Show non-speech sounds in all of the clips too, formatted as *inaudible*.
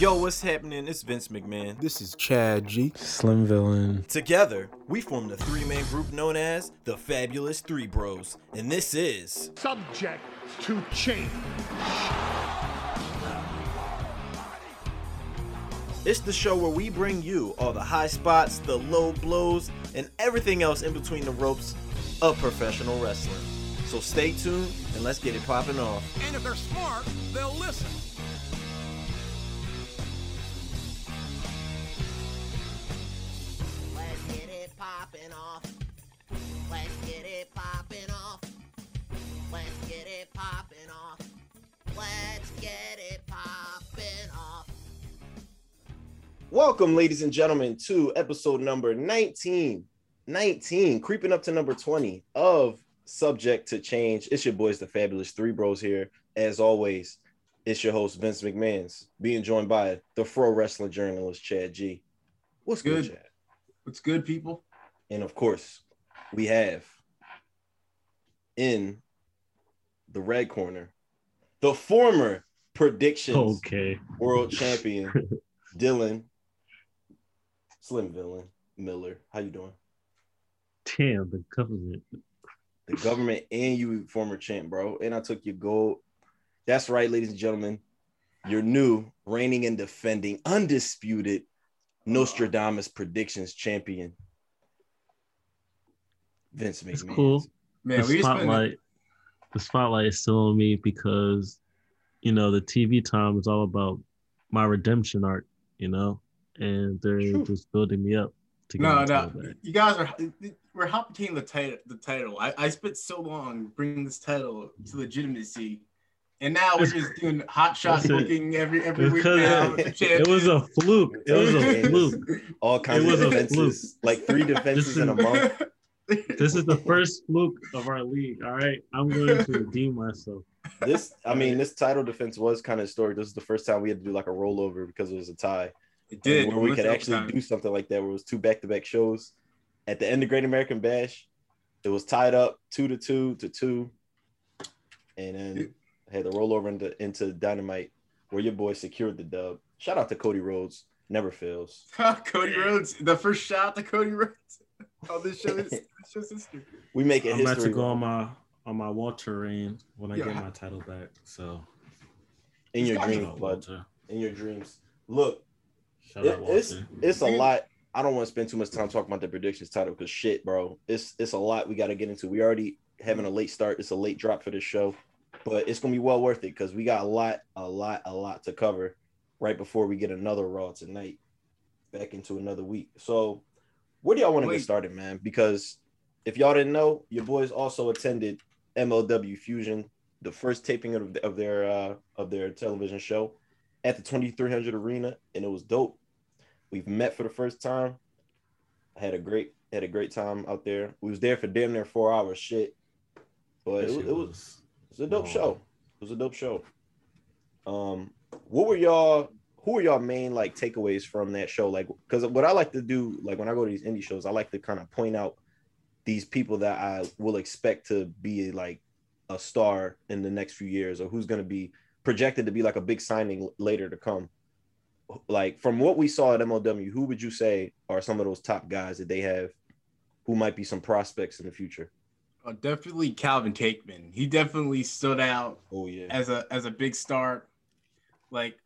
Yo, what's happening? It's Vince McMahon. This is Chad G. Slim Villain. Together, we form the three man group known as the Fabulous Three Bros. And this is subject to change. It's the show where we bring you all the high spots, the low blows, and everything else in between the ropes of professional wrestling. So stay tuned and let's get it popping off. And if they're smart, they'll listen. Popping off. Let's get it popping off. Let's get it popping off. Let's get it popping off. Welcome, ladies and gentlemen, to episode number 19. 19, creeping up to number 20 of Subject to Change. It's your boys, the Fabulous Three Bros here. As always, it's your host, Vince McMahon's, being joined by the pro wrestling journalist, Chad G. What's good, Good. Chad? What's good, people? And of course, we have in the red corner the former predictions Okay. world champion, Dylan Slim Villain Miller. How you doing? Damn, the government. The government and you former champ, bro. And I took your gold. That's right, ladies and gentlemen. Your new reigning and defending undisputed Nostradamus predictions champion. Vince McMahon. It's cool. Man, the we just been spotlight. The spotlight is still on me because, you know, the TV time is all about my redemption arc. You know, and they're True. just building me up to get no, no. title. You guys are we're hopping the title. The title. I, I spent so long bringing this title to legitimacy, and now we're just doing hot *laughs* shot That's it. booking every every week Because now. it, it was a fluke. It was a fluke. *laughs* All kinds It of was a defenses, like three defenses in a month. *laughs* This is the first fluke of our league. All right, I'm going to redeem myself. This, I mean, this title defense was kind of historic. This is the first time we had to do like a rollover because it was a tie. It did. where we could actually overtime. do something like that, where it was two back-to-back shows. At the end of Great American Bash, it was tied up two to two to two, and then had the rollover into into Dynamite, where your boy secured the dub. Shout out to Cody Rhodes, never fails. *laughs* Cody Rhodes, the first shot to Cody Rhodes. Oh, this show is *laughs* this show's history. We make it I'm about to go on my on my Walter reign when I Yeah. get my title back. So in your dreams, bud. Walter. In your dreams. Look, Shout it- out it's it's a lot. I don't want to spend too much time talking about the predictions title because shit, bro. It's it's a lot we got to get into. We already having a late start. It's a late drop for this show, but it's gonna be well worth it because we got a lot, a lot, a lot to cover right before we get another Raw tonight, back into another week. So, where do y'all want to get started, man? Because if y'all didn't know, your boys also attended MLW Fusion, the first taping of, of their uh, of their television show at the 2300 Arena, and it was dope. We've met for the first time. I had a great had a great time out there. We was there for damn near four hours. Shit, but it, was- it was was- it was a dope long. show. It was a dope show. Um, what were y'all? Who are y'all main like takeaways from that show? Like, because what I like to do, like when I go to these indie shows, I like to kind of point out these people that I will expect to be like a star in the next few years, or who's going to be projected to be like a big signing later to come. Like from what we saw at MLW, who would you say are some of those top guys that they have, who might be some prospects in the future? Oh, definitely Calvin Tankman. He definitely stood out Oh yeah, as a as a big star. Like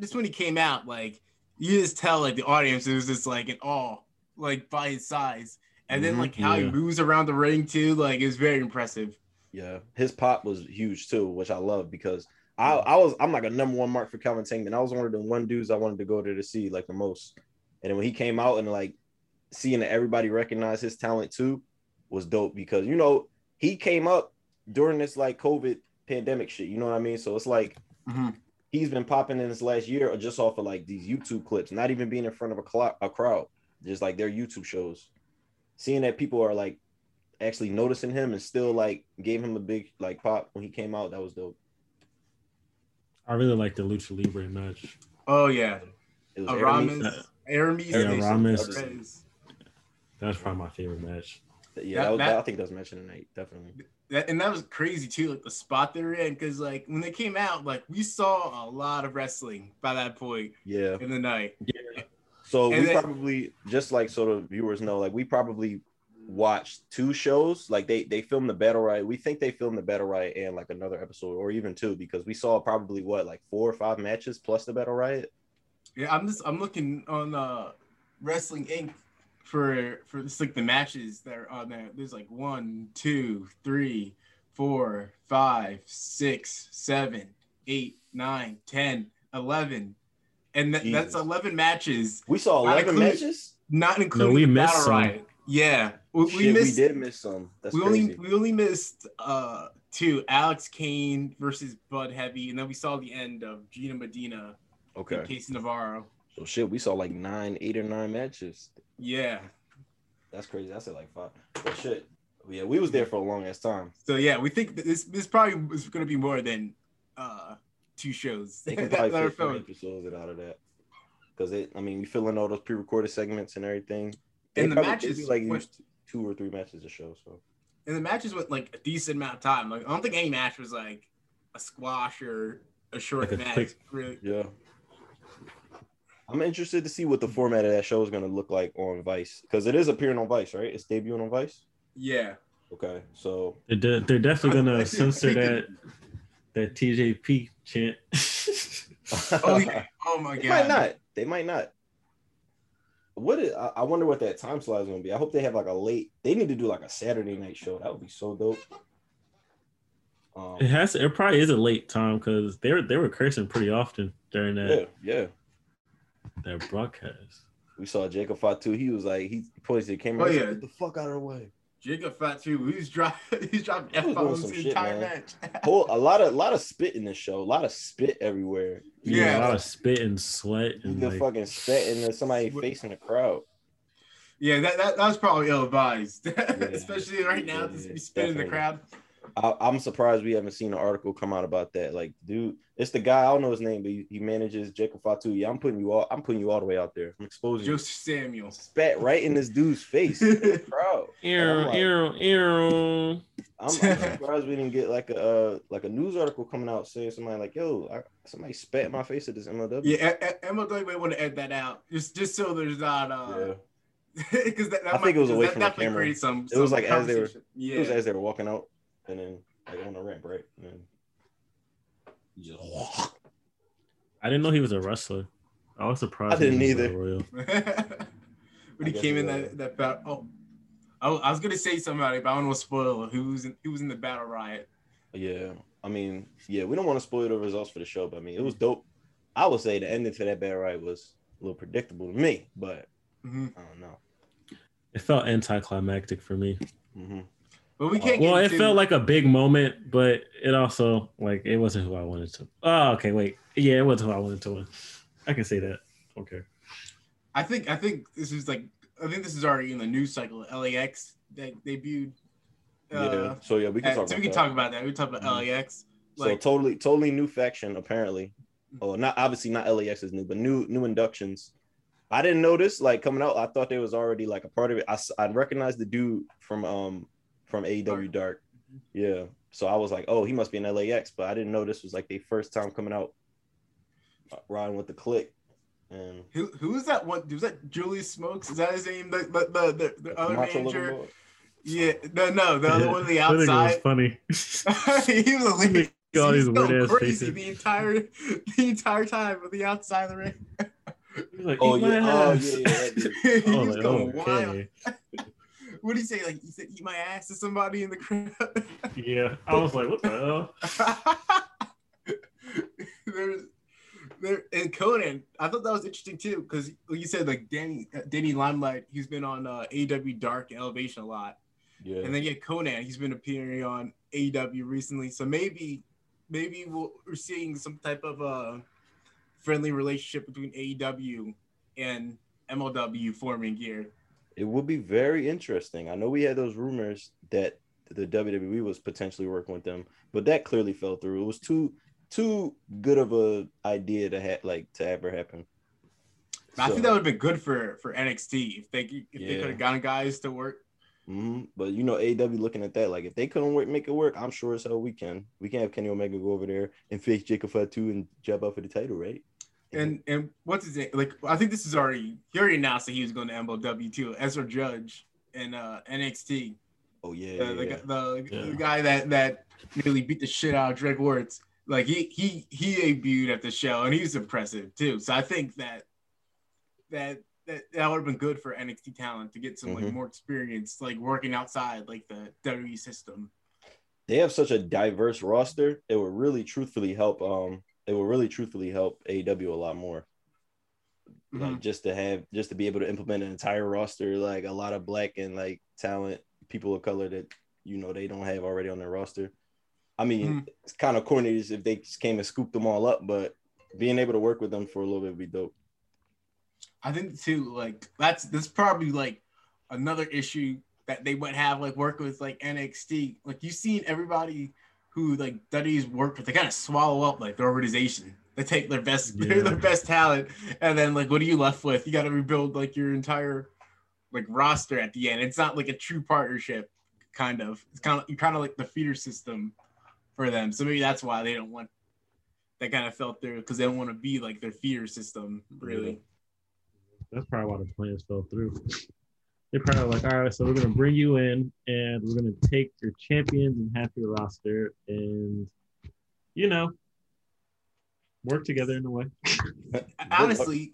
just when he came out, like you just tell like the audience it was just like in awe, like by his size, and then Mhm, like how yeah. he moves around the ring too, like it's very impressive. Yeah, his pop was huge too, which I love because I I was I'm like a number one mark for Calvin Tankman. I was one of the one dudes I wanted to go there to see like the most. And then when he came out and like seeing that everybody recognized his talent too was dope because you know he came up during this like COVID pandemic shit. You know what I mean? So it's like Mhm. He's been popping in this last year or just off of like these YouTube clips, not even being in front of a, cl- a crowd, just like their YouTube shows. Seeing that people are like actually noticing him and still like gave him a big like pop when he came out, that was dope. I really like the Lucha Libre match. Oh yeah, It was Aramis. Ramen, Aramis, Yeah, and Ramis. Perez. That's probably my favorite match. Yeah, that That- was, that- I think that was mentioned tonight, definitely. That, and that was crazy too, like the spot they're in, because like when they came out, like we saw a lot of wrestling by that point Yeah. in the night. Yeah. So And we then- probably just like so the viewers know, like we probably watched two shows. Like they they filmed the battle right. We think they filmed the battle right and like another episode or even two because we saw probably what like four or five matches plus the battle riot. Yeah, I'm just I'm looking on uh Wrestling Inc. for for just like the matches that are on there. There's like one, two, three, four, five, six, seven, eight, nine, ten, eleven, and th- that's eleven matches, We saw Not eleven including- matches. not including no, we missed Battle some. Riot. Yeah, we, we missed. we did miss some. That's we crazy. only we only missed uh two Alex Kane versus Bud Heavy, and then we saw the end of Gina Medina okay. and Casey Navarro. So shit, we saw like nine, eight or nine matches. Yeah. That's crazy. I said like five. But shit. Yeah, we was there for a long ass time. So yeah, we think this this probably is going to be more than uh two shows They can *laughs* probably that fit episodes out of that. Because it, I mean, we fill in all those pre-recorded segments and everything. They And the matches like went- two or three matches a show. So And the matches went like a decent amount of time. Like I don't think any match was like a squash or a short match. Really. yeah. I'm interested to see what the format of that show is going to look like on Vice because it is appearing on Vice, right? It's debuting on Vice. Yeah. Okay, so They're, de- they're definitely gonna *laughs* censor that that TJP chant. *laughs* Oh, yeah. oh my god! they might not. They might not. What is, I I wonder what that time slot is going to be. I hope they have like a late. They need to do like a Saturday night show. That would be so dope. Um, it has. It probably is a late time because they were they were cursing pretty often during that yeah, yeah. That broadcast. We saw Jacob Fatu. He was like, he pointed to the camera. Oh, he said, yeah. Get the fuck out of the way. Jacob Fatu. *laughs* He's dropping he's dropping F doing bombs some the shit, entire man. match. *laughs* Whole, a lot of, a lot of spit in this show. A lot of spit everywhere. Yeah. a lot of spit and sweat You and can like, fucking spit in somebody facing the crowd. Yeah, that, that, that was probably ill advised, *laughs* especially right now Yeah, to yeah, be spinning the crowd. I, I'm surprised we haven't seen an article come out about that. Like, dude, it's the guy. I don't know his name, but he, he manages Jacob Fatu. Yeah, I'm putting you all. I'm putting you all the way out there. I'm exposing you. Josef Samael. Spat right in this dude's face. Crowd. *laughs* Ew, like- ew, ew. I'm, I'm surprised we didn't get like a uh, like a news article coming out saying somebody like, "Yo, I, somebody spat in my face at this MLW." Yeah, MLW may want to edit that out, just just so there's not uh, because *laughs* that, that I think it was might- away that from the camera. creates some. It was like as they were- conversation. It was as they were walking out, and then like on the ramp, right? And then he just I didn't know he was a wrestler. I was surprised. I didn't either. Battle Royal. *laughs* when I he came in that that battle. Oh, I, was- I was gonna say somebody, but I don't want to spoil it. Who was in, who was in the battle riot? Yeah, I mean, yeah, we don't want to spoil the results for the show, but I mean, it was dope. I would say the ending to that battle riot was a little predictable to me, but Mhm. I don't know. It felt anticlimactic for me. hmm But we can't. Well, get it into- felt like a big moment, but it also like it wasn't who I wanted to. Oh, okay, wait. Yeah, it wasn't who I wanted to win. I can say that. Okay. I think I think this is like I think this is already in the news cycle. LAX that debuted. yeah, Uh, so yeah, we can uh, talk. so about we can that. talk about that. We talk about Mhm. LAX. So totally, totally new faction apparently. Oh, not obviously not LAX is new, but new new inductions. I didn't notice like coming out. I thought they was already like a part of it. I I recognized the dude from um from AEW Dark. Yeah. So I was like, oh, he must be in LAX, but I didn't know this was like their first time coming out uh, riding with the click. And who who is that one? Was that Julius Smokes? Is that his name? The the the, the, the other Macho manager. Yeah, no, no, the other one on the I think was outside. funny. *laughs* *laughs* he was a lady. Got all He's these weird-ass crazy faces. the entire the entire time on the outside of the ring. He was like, Oh yeah, my oh ass." yeah, yeah. that dude. he was was like, going wild. What did he say? Like he said, "Eat my ass" to somebody in the crowd. *laughs* Yeah, I was like, what the hell? *laughs* There's there and Konnan. I thought that was interesting too because you said, like Danny Danny Limelight, he's been on uh, AW Dark and Elevation a lot, Yeah. and then you get Konnan. He's been appearing on AW recently, so maybe maybe we'll, we're seeing some type of uh friendly relationship between AEW and MLW forming here. It would be very interesting. I know we had those rumors that the WWE was potentially working with them, but that clearly fell through. It was too too good of a idea to have like to ever happen. I think that would have been good for for NXT if they if they could have gotten guys to work hmm But you know, AW looking at that, like if they couldn't work, make it work, I'm sure as hell we can. We can have Kenny Omega go over there and face Jacob Fatu and jump up for the title, right? And and what's his name? Like I think this is already he already announced that he was going to MLW too. Ezra Judge and uh, NXT. oh yeah, Uh, the, yeah. the, Yeah. the guy that that nearly beat the shit out of Drake Wuertz. Like he he he debuted at the show and he's impressive too. So I think that that that, that would have been good for NXT talent to get some like Mhm. more experience like working outside like the WWE system. they have such a diverse roster. It would really, truthfully help. Um, it would really, truthfully help AEW a lot more. Like mm-hmm. just to have, just to be able to implement an entire roster, like a lot of black and like talent, people of color that you know they don't have already on their roster. I mean, mm-hmm. it's kind of corny as if they just came and scooped them all up, but being able to work with them for a little bit would be dope. I think too, like that's that's probably like another issue that they would have like working with like NXT. Like you've seen everybody who like WWE's worked with, they kind of swallow up like the organization. They take their best *laughs* Yeah. their best talent, and then like what are you left with? You got to rebuild like your entire like roster at the end. It's not like a true partnership, kind of. It's kind of you kind of like the feeder system for them. So maybe that's why they don't want that kind of felt through because they don't want to be like their feeder system, really. That's probably why the plans fell through. They're probably like, all right, so we're gonna bring you in and we're gonna take your champions and half your roster and you know work together in a way. *laughs* honestly,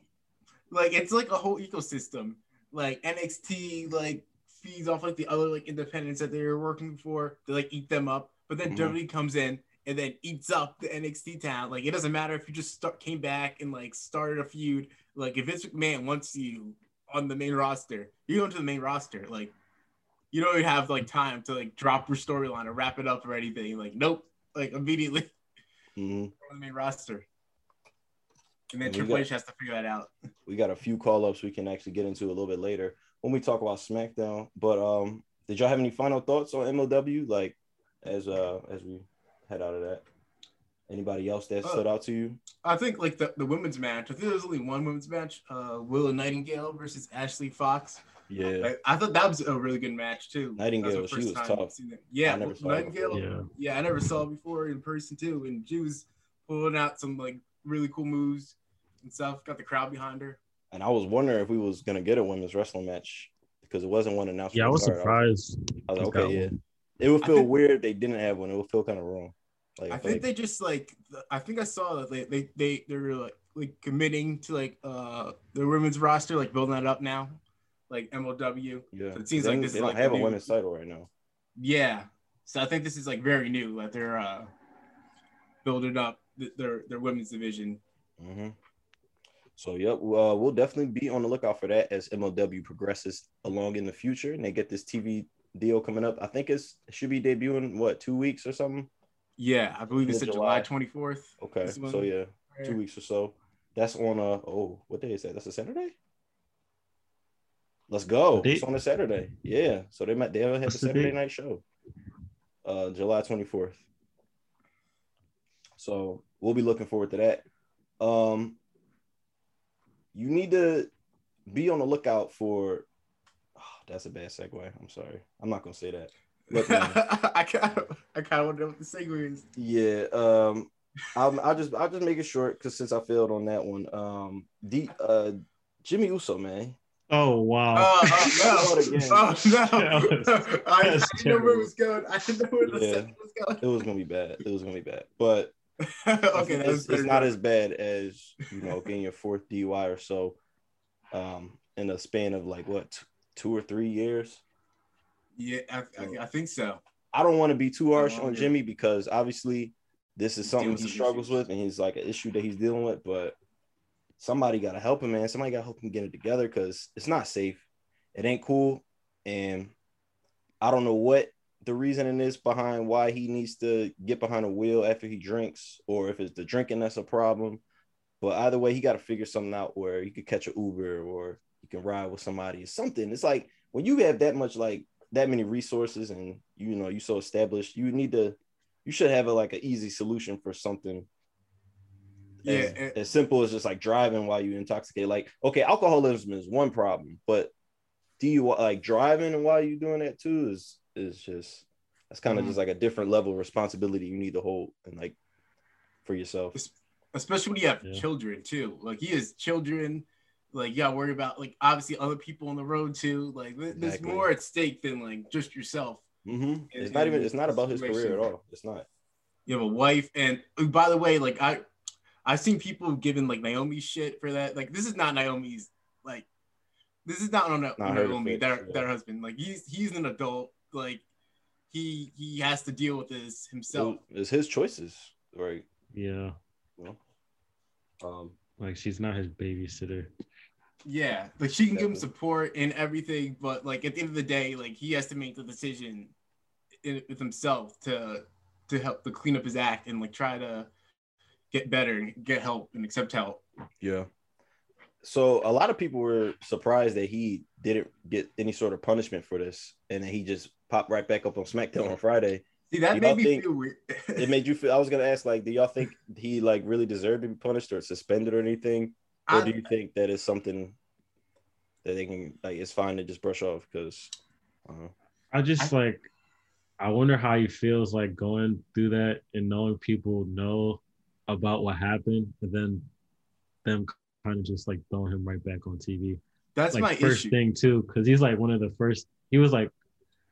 like it's like a whole ecosystem. Like NXT, like feeds off like the other like independents that they were working for. They like eat them up, but then Mhm. WWE comes in and then eats up the NXT town. Like it doesn't matter if you just start came back and like started a feud. Like if Vince McMahon wants you on the main roster, you go into the main roster. Like you don't even have like time to like drop your storyline or wrap it up or anything. Like nope, like immediately *laughs* Mhm. on the main roster. And then And Triple got- H has to figure that out. we got a few call ups we can actually get into a little bit later when we talk about SmackDown. But um, did y'all have any final thoughts on MLW? Like as uh as we head out of that, anybody else that Uh, stood out to you? I think like the, the women's match. I think there was only one women's match. Uh, Willow Nightingale versus Ashley Fox. Yeah, I, I thought that was a really good match too. Nightingale, That my she was tough. Yeah, I never saw Nightingale. Yeah. Yeah, I never saw it before in person too, and she was pulling out some like really cool moves and stuff. Got the crowd behind her. and I was wondering if we was gonna get a women's wrestling match because it wasn't one announced. Yeah, I was start. surprised. I was we like, okay, yeah. one. It would feel think- weird if they didn't have one. It would feel kind of wrong. Like, I think like- they just like I think I saw that they they they they're like like committing to like uh the women's roster, like building that up now, like MLW. yeah. it seems they, like this they is don't like have a new- women's title right now. Yeah. So I think this is like very new that they're uh building up th- their their women's division. hmm So yep, uh, we'll definitely be on the lookout for that as MLW progresses along in the future, and they get this TV deal coming up. I think it's it should be debuting what two weeks or something. Yeah, I believe it's Mid July. July 24th. Okay, so yeah, right two here. weeks or so. That's on a oh, what day is that? That's a Saturday. Let's go. It's on a Saturday. Yeah, so they might they'll have a What's the Saturday night show. Uh, July twenty fourth. So we'll be looking forward to that. Um, you need to be on the lookout for. Oh, *sighs* that's a bad segue. I'm sorry. I'm not gonna say that. Look, man. *laughs* I kind of I kind of wonder what the segue is. Yeah. Um, I'll, I'll just I'll just make it short because since I failed on that one, um, the uh, Jimmy Uso, man. Oh wow. Oh, *laughs* Failed oh no! Oh *laughs* no! That I, I didn't know where it was going. I didn't know where the Yeah. second was going. It was gonna be bad. It was gonna be bad, but okay, it's, it's not as bad as you know getting your fourth DUI or so, um, in a span of like what t- two or three years. Yeah, I, I, I think so. I don't want to be too harsh Oh, on. Jimmy because obviously this is something he struggles with and he's like an issue that he's dealing with. But somebody got to help him, man. Somebody got to help him get it together because it's not safe. It ain't cool, and I don't know what the reasoning is behind why he needs to get behind a wheel after he drinks, or if it's the drinking that's a problem. But either way, he got to figure something out where he could catch an Uber or he can ride with somebody or something. It's like when you have that much like that many resources and you know you so established, you need to you should have a, like an easy solution for something. Yeah, as, and- as simple as just like driving while you intoxicate. Like, okay, alcoholism is one problem, but do you like driving and while you doing that too, is is just that's kind of Mhm. just like a different level of responsibility you need to hold and like for yourself. especially when you have Yeah. children too. Like he has children. Like you gotta worry about like obviously other people on the road too. Like th- there's Exactly. more at stake than like just yourself. hmm It's not even. It's not this about his career at all. It's not. You have a wife, and uh, by the way, like I, I've seen people giving like Naomi shit for that. Like this is not Naomi's. Like this is not on Not her Naomi. Their yeah. their husband. Like he's he's an adult. Like he he has to deal with this himself. So it's his choices, right? Yeah. Well, um, Like she's not his babysitter. Yeah, like she can give him support and everything, but like at the end of the day, like he has to make the decision in, with himself to to help to clean up his act and like try to get better and get help and accept help. yeah. So a lot of people were surprised that he didn't get any sort of punishment for this, and then he just popped right back up on SmackDown on Friday. See, that made me think- feel weird. *laughs* It made you feel. I was gonna ask, like, do y'all think he like really deserved to be punished or suspended or anything, or I- do you think that is something that they can like? It's fine to just brush off because. Uh, I just like I wonder how he feels like going through that and knowing people know about what happened and then them kind of just like throwing him right back on TV. that's like my first issue. thing too, because he's like one of the first he was like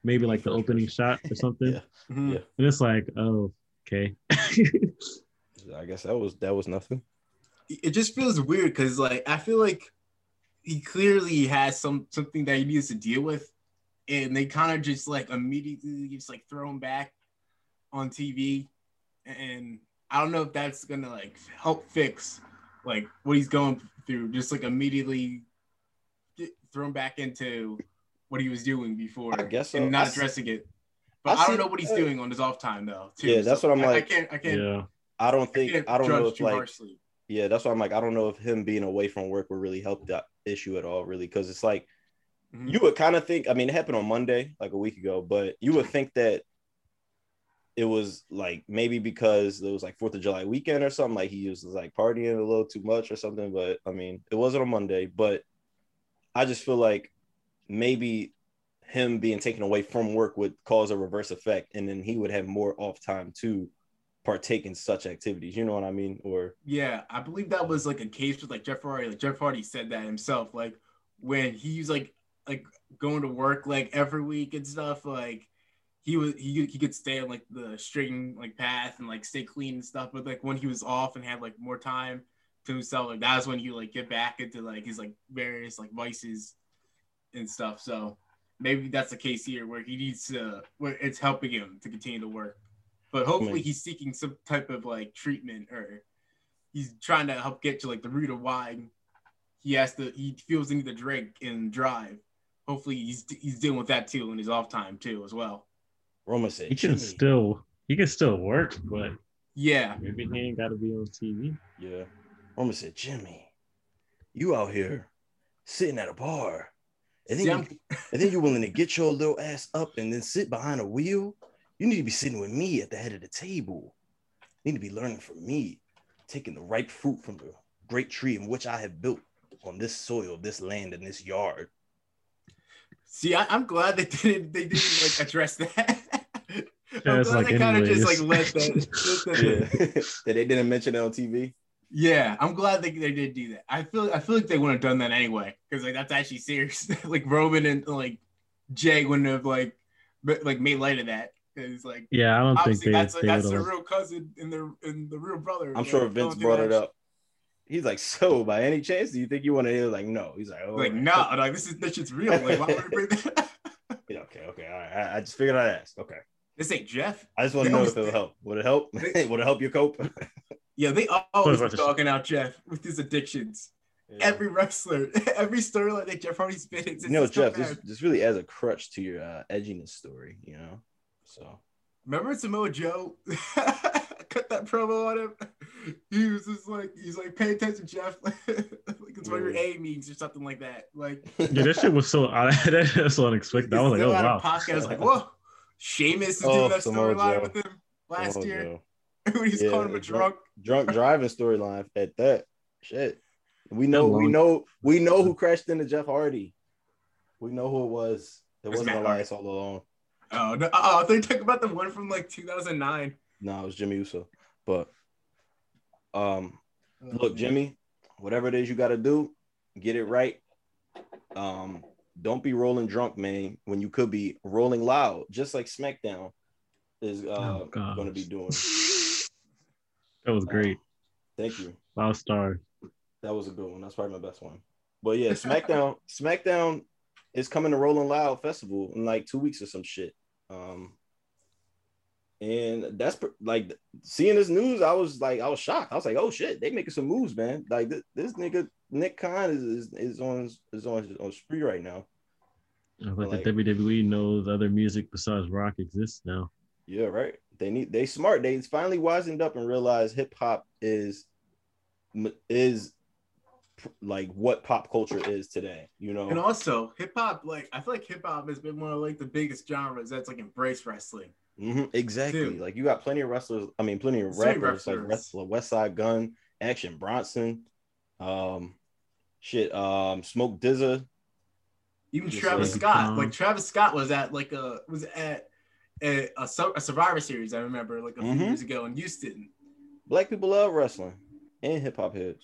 maybe like the *laughs* opening shot or something. Yeah. Mhm. Yeah. And it's like, oh, okay. I guess that was that was nothing. It just feels weird because like I feel like he clearly has some something that he needs to deal with, and they kind of just like immediately just like throw him back on TV, and I don't know if that's gonna like help fix like what he's going through. Just like immediately get thrown back into what he was doing before, I guess so. and not s- addressing it. But I I, don't know what he's doing on his off time though. Too. Yeah, that's what I'm like. I can't. I can't. yeah. I don't think can't I don't know if like harshly. yeah, that's why I'm like I don't know if him being away from work would really help that issue at all, really, because it's like Mhm. you would kind of think. I mean, it happened on Monday, like a week ago, but you would think that it was like maybe because it was like Fourth of July weekend or something. Like he was like partying a little too much or something. But I mean, it wasn't on Monday. But I just feel like maybe him being taken away from work would cause a reverse effect, and then he would have more off time to partake in such activities. You know what I mean? Or Yeah, I believe that was like a case with like Jeff Hardy. Like Jeff Hardy said that himself. Like when he's like like going to work like every week and stuff. Like he was he he could stay on like the straight like path and like stay clean and stuff. But like when he was off and had like more time to himself, like that's when he like get back into like his like various like vices and stuff. So maybe that's the case here where he needs to where it's helping him to continue to work. But hopefully mean- he's seeking some type of like treatment or he's trying to help get to like the root of why he has to he feels the need to drink and drive. Hopefully he's he's dealing with that too in his off time too as well. Roma said, He can still he can still work, but Yeah. maybe he ain't gotta be on TV. Yeah. Roma said, Jimmy, you out here sitting at a bar. And then, See, you, and then you're willing to get your little ass up and then sit behind a wheel. You need to be sitting with me at the head of the table. You need to be learning from me, taking the ripe fruit from the great tree in which I have built on this soil, this land, and this yard. See, I, I'm glad they didn't they didn't like address that. *laughs* I'm it's glad like they kind of just like let that, let that- Yeah. *laughs* that they didn't mention it on TV. Yeah, I'm glad they, they did do that. I feel I feel like they wouldn't have done that anyway because like that's actually serious. *laughs* like Roman and like Jay wouldn't have like but, like made light of that because like Yeah, I don't think they, that's they that's their real cousin and their and the real brother. I'm sure going Vince brought it up. He's like, so by any chance, do you think you want to? He like, no. He's like, oh, Like no, like this is this shit's real. Like why would we bring that? *laughs* Yeah, okay, okay, all right. I, I just figured I'd ask. Okay, this ain't Jeff. I just *laughs* want to know if it'll help. Would it help? Would it help you cope? Yeah, they always about be to- out Jeff with his addictions. Every wrestler, *laughs* every storyline that Jeff Hardy's been in. you know, Jeff, this, this really adds a crutch to your uh, edginess story. You know, so Remember Samoa Joe *laughs* cut that promo on him? He was just like, he's like, pay attention, Jeff. *laughs* like it's one of your A means or something like that. Like, Yeah, that shit was so that's so unexpected. I was like, oh wow. of Podcast, I was like, whoa, Sheamus is Oh, doing that storyline with him last Oh, year Joe. when he's Yeah, calling him a drunk- drunk. drunk driving storyline at that. Shit, we know, we know, we know who crashed into Jeff Hardy. We know who it was. It It's wasn't Matt Elias all along. Oh no! Oh, I thought you talking about the one from like 2009. No, it was Jimmy Uso. But um, look, Jimmy, whatever it is you got to do, get it right. Um, don't be rolling drunk, man. When you could be rolling loud, just like SmackDown is uh, Oh, going to be doing. *laughs* That was great. Thank you. Five stars. That was a good one. That's probably my best one. But yeah, SmackDown, *laughs* SmackDown is coming to Rolling Loud Festival in like two weeks or some shit. Um, and that's like seeing this news. I was like, I was shocked. I was like, oh shit, they making some moves, man. Like this, this nigga Nick Khan is is, is on is on on spree right now. Like, Like- the WWE knows other music besides rock exists now. Yeah, right. They need they smart. They finally wisened up and realized hip hop is is like what pop culture is today. You know, And also, hip hop, like I feel like hip hop has been one of like the biggest genres that's like embraced wrestling. Mhm, exactly. Dude. Like you got plenty of wrestlers. I mean, plenty of So many rappers like wrestler, Westside Gunn, Action Bronson, um, shit, um, Smoke Dizza. Even Yes, Travis sir. Scott, Um, like Travis Scott was at like a was at a, a, a Survivor Series. I remember like a few Mhm. years ago in Houston. Black people love wrestling and hip hop heads.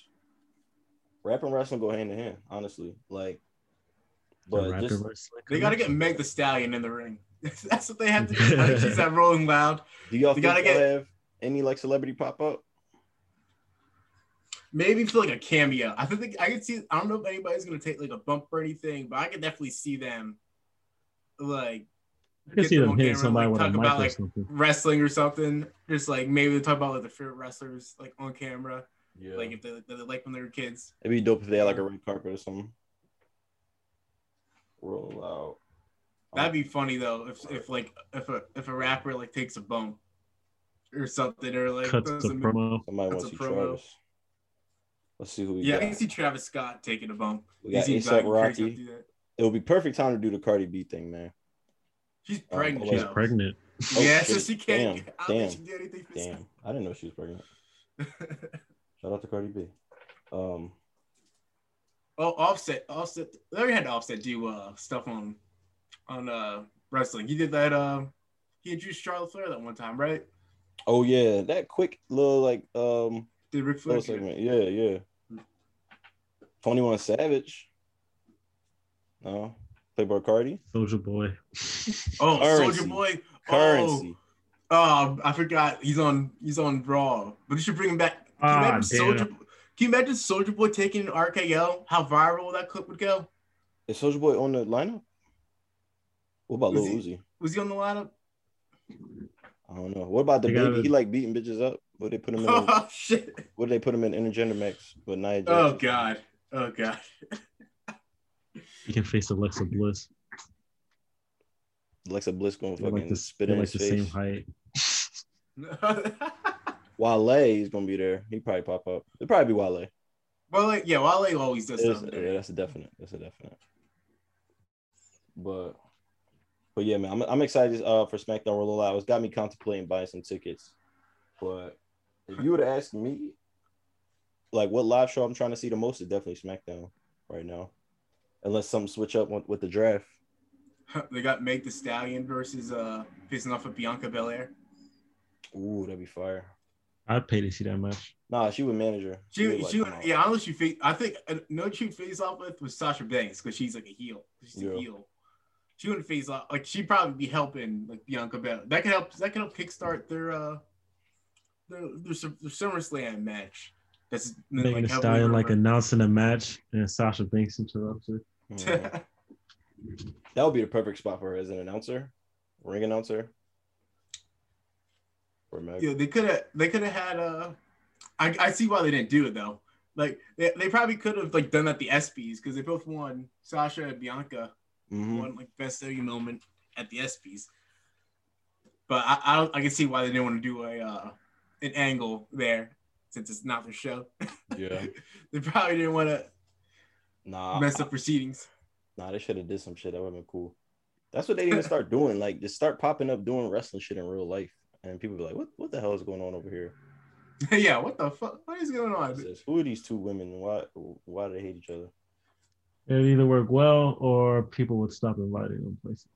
Rap and wrestling go hand in hand, honestly. Like, but rapper just They got to get. Meg the Stallion in the ring. *laughs* That's what they have to do. *laughs* I think she's at Rolling Loud. do y'all They think gotta get- have any like celebrity pop up? Maybe for like a cameo. I think I can see. I don't know if anybody's gonna take like a bump or anything, but I could definitely see them like I can see them them on hitting camera, somebody like, with a talk mic about, or like, something. wrestling or something. Just like maybe they talk about like the favorite wrestlers like on camera, Yeah, like if they, they like when they were kids. it'd be dope if they had like a red carpet or something. Roll out. That'd be funny though if if like if a if a rapper like takes a bump or something or like Cuts a- promo. Somebody That's wants to a see promo. Travis. Let's see who we Yeah, I can see Travis Scott taking a bump. We got seems ASAP like crazy enough Rocky. to do that. It would be perfect time to do the Cardi B thing, man. She's Um, pregnant. oh, She's though. pregnant. Oh, yeah, so she can't. Damn, I don't think damn, she can do anything for Damn, I didn't know she was pregnant. *laughs* Shout out to Cardi B. Um, oh, Offset, Offset. They already had Offset do uh, stuff on on uh, wrestling. He did that. Uh, he introduced Charlotte Flair that one time, right? oh yeah, that quick little like um Did Ric Flair? segment. Yeah, yeah. Twenty One Savage. No, Playboi Carti. Soulja Boy. *laughs* Oh, Soulja Boy. Currency. Oh, oh, I forgot. He's on. He's on Raw, but you should bring him back. Can you Ah, imagine Soulja? Can you imagine Soulja Boy taking an RKO? How viral that clip would go? Is Soulja Boy on the lineup? What about Was Lil he- Uzi? Was he on the lineup? I don't know. What about the They baby? gotta- He like beating bitches up. What they put him in? *laughs* Oh shit! what did they put him in intergender mix with Nia Oh god! Oh god! *laughs* He can face Alexa Bliss. Alexa Bliss going They're fucking like the, spit they're in like his the same height. *laughs* Wale is gonna be there. He probably pop up. It'll probably be Wale. well, like, yeah, Wale always does It's- stuff. yeah, that's a definite. That's a definite. But, but yeah, man, I'm, I'm excited uh, for SmackDown Rolling Loud. It's got me contemplating buying some tickets. But if you would have asked me, like, what live show I'm trying to see the most, is definitely SmackDown right now, unless something switch up with, with the draft. *laughs* they got Meg the Stallion versus uh facing off of Bianca Belair. Ooh, that'd be fire. I'd pay to see that match. Nah, she would manager. She, would, like, she, come out. yeah, honestly, she face. I think uh, no, she would face off with was Sasha Banks because she's like a heel. She's Yeah. a heel. She wouldn't face off like she'd probably be helping like Bianca Belair. That could help. That could help kickstart their uh their their, Sur- their SummerSlam match. That's Megan like, Thee Stallion like announcing a match and Sasha Banks interrupts her. That would be the perfect spot for her as an announcer, ring announcer. For Meg. Yeah, they could have. They could have had. Uh, I I see why they didn't do it though. Like they, they probably could have like done at the ESPYS because they both won. Sasha and Bianca Mhm. won like best WWE moment at the ESPYS. But I I, don't, I can see why they didn't want to do a uh, an angle there since it's not their show. Yeah. *laughs* they probably didn't want to Nah, mess up proceedings. Nah, they should have did some shit. That would have been cool. That's what they need to start *laughs* doing. Like, just start popping up doing wrestling shit in real life, and people be like, "What? What the hell is going on over here? *laughs* yeah, what the fuck? What is going on? Says, Who are these two women? Why? Why do they hate each other?" It either work well or people would stop inviting them places.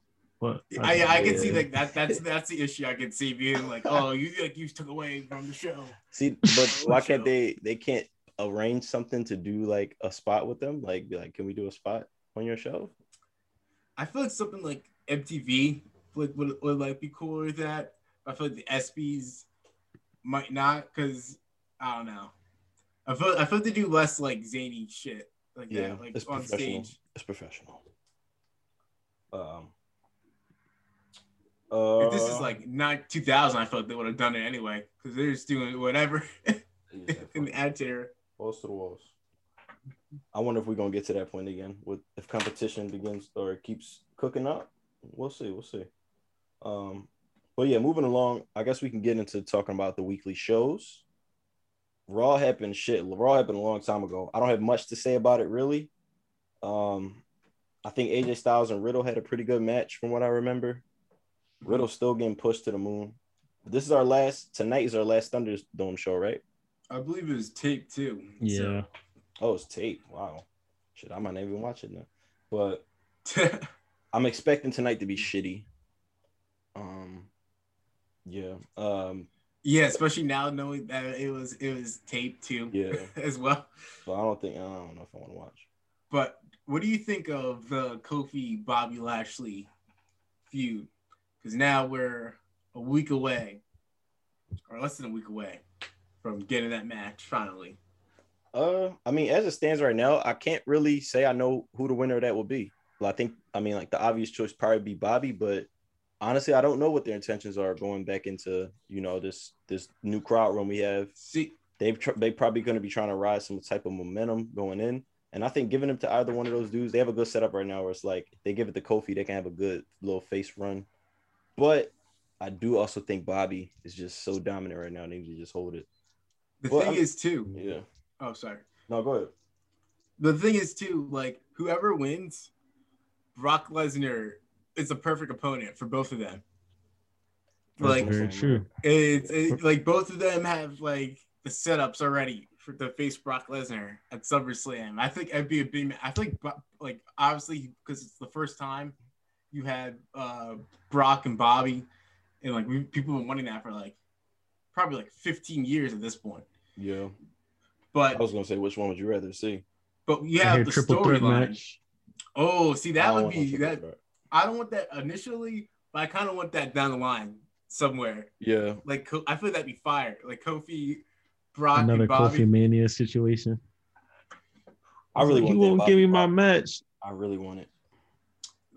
But I I can see like that. That's *laughs* that's the issue. I can see being like, oh, you like you took away from the show. See, *laughs* but why can't they? They can't arrange something to do like a spot with them. Like, be like, can we do a spot on your show? I feel like something like MTV like would, would like be cooler with that. I feel like the ESPYS might not because I don't know. I feel I feel like they do less like zany shit like Yeah, that, like it's on stage. It's professional. Um. Uh, If this is like not 2000, I feel like they would have done it anyway because they're just doing whatever yeah, *laughs* in the ad era. balls to the walls. I wonder if we're gonna get to that point again. With if competition begins or keeps cooking up, we'll see. We'll see. Um, but yeah, moving along. I guess we can get into talking about the weekly shows. Raw happened shit. Raw happened a long time ago. I don't have much to say about it really. Um, I think AJ Styles and Riddle had a pretty good match from what I remember. Riddle's still getting pushed to the moon. This is our last tonight is our last Thunderdome show, right? I believe it was tape too. yeah, Oh, it's tape. Wow. Shit, I might not even watch it now. But *laughs* I'm expecting tonight to be shitty. Um yeah. Um yeah, especially now knowing that it was it was tape too. Yeah. *laughs* as well. but I don't think I don't know if I want to watch. But what do you think of the Kofi Bobby Lashley feud? Because now we're a week away, or less than a week away, from getting that match finally. Uh I mean as it stands right now, I can't really say I know who the winner of that will be. Well, I think I mean like the obvious choice probably be Bobby, but honestly I don't know what their intentions are going back into, you know, this this new crowd run we have. See, they've tr- they probably going to be trying to ride some type of momentum going in. And I think giving them to either one of those dudes, they have a good setup right now where it's like if they give it to Kofi, they can have a good little face run. But I do also think Bobby is just so dominant right now. They need to just hold it. the Well, thing I'm- is too. Yeah. Oh, sorry. No, go ahead. The thing is too, like whoever wins, Brock Lesnar is a perfect opponent for both of them. Like very true. it's it, like both of them have like the setups already for to face Brock Lesnar at SummerSlam. I think it'd be a big. ma- I think like obviously because it's the first time you had uh Brock and Bobby, and like we, people have been wanting that for like probably like 15 years at this point. Yeah. But I was gonna say which one would you rather see? but you I have the triple threat storyline. match. Oh, see that would be that. threat. I don't want that initially, but I kind of want that down the line somewhere. Yeah. Like I feel like that'd be fire. Like Kofi, Brock, Another and Bobby. Kofi Mania situation. I really Like, want you won't Bobby give me my match. I really want it.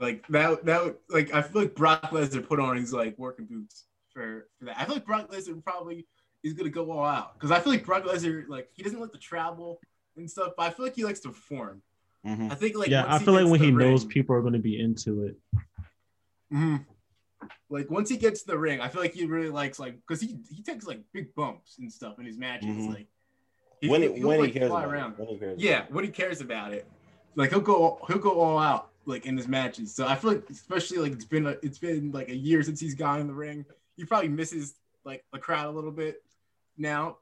Like that, that like I feel like Brock Lesnar put on his like working boots for for that. I feel like Brock Lesnar probably is gonna go all out because I feel like Brock Lesnar like he doesn't like to travel and stuff, but I feel like he likes to perform. Mhm. I think like yeah, I feel like when he the knows people are going to be into it. Mhm. Like once he gets to the ring, I feel like he really likes like because he he takes like big bumps and stuff in his matches. Mhm. Like When he'll- it, he'll, when like, he cares about around. it. When he cares. Yeah, about it. when he cares about it, like he'll go he'll go all out like in his matches. So I feel like especially like it's been a, it's been like a year since he's gone in the ring. He probably misses like the crowd a little bit now.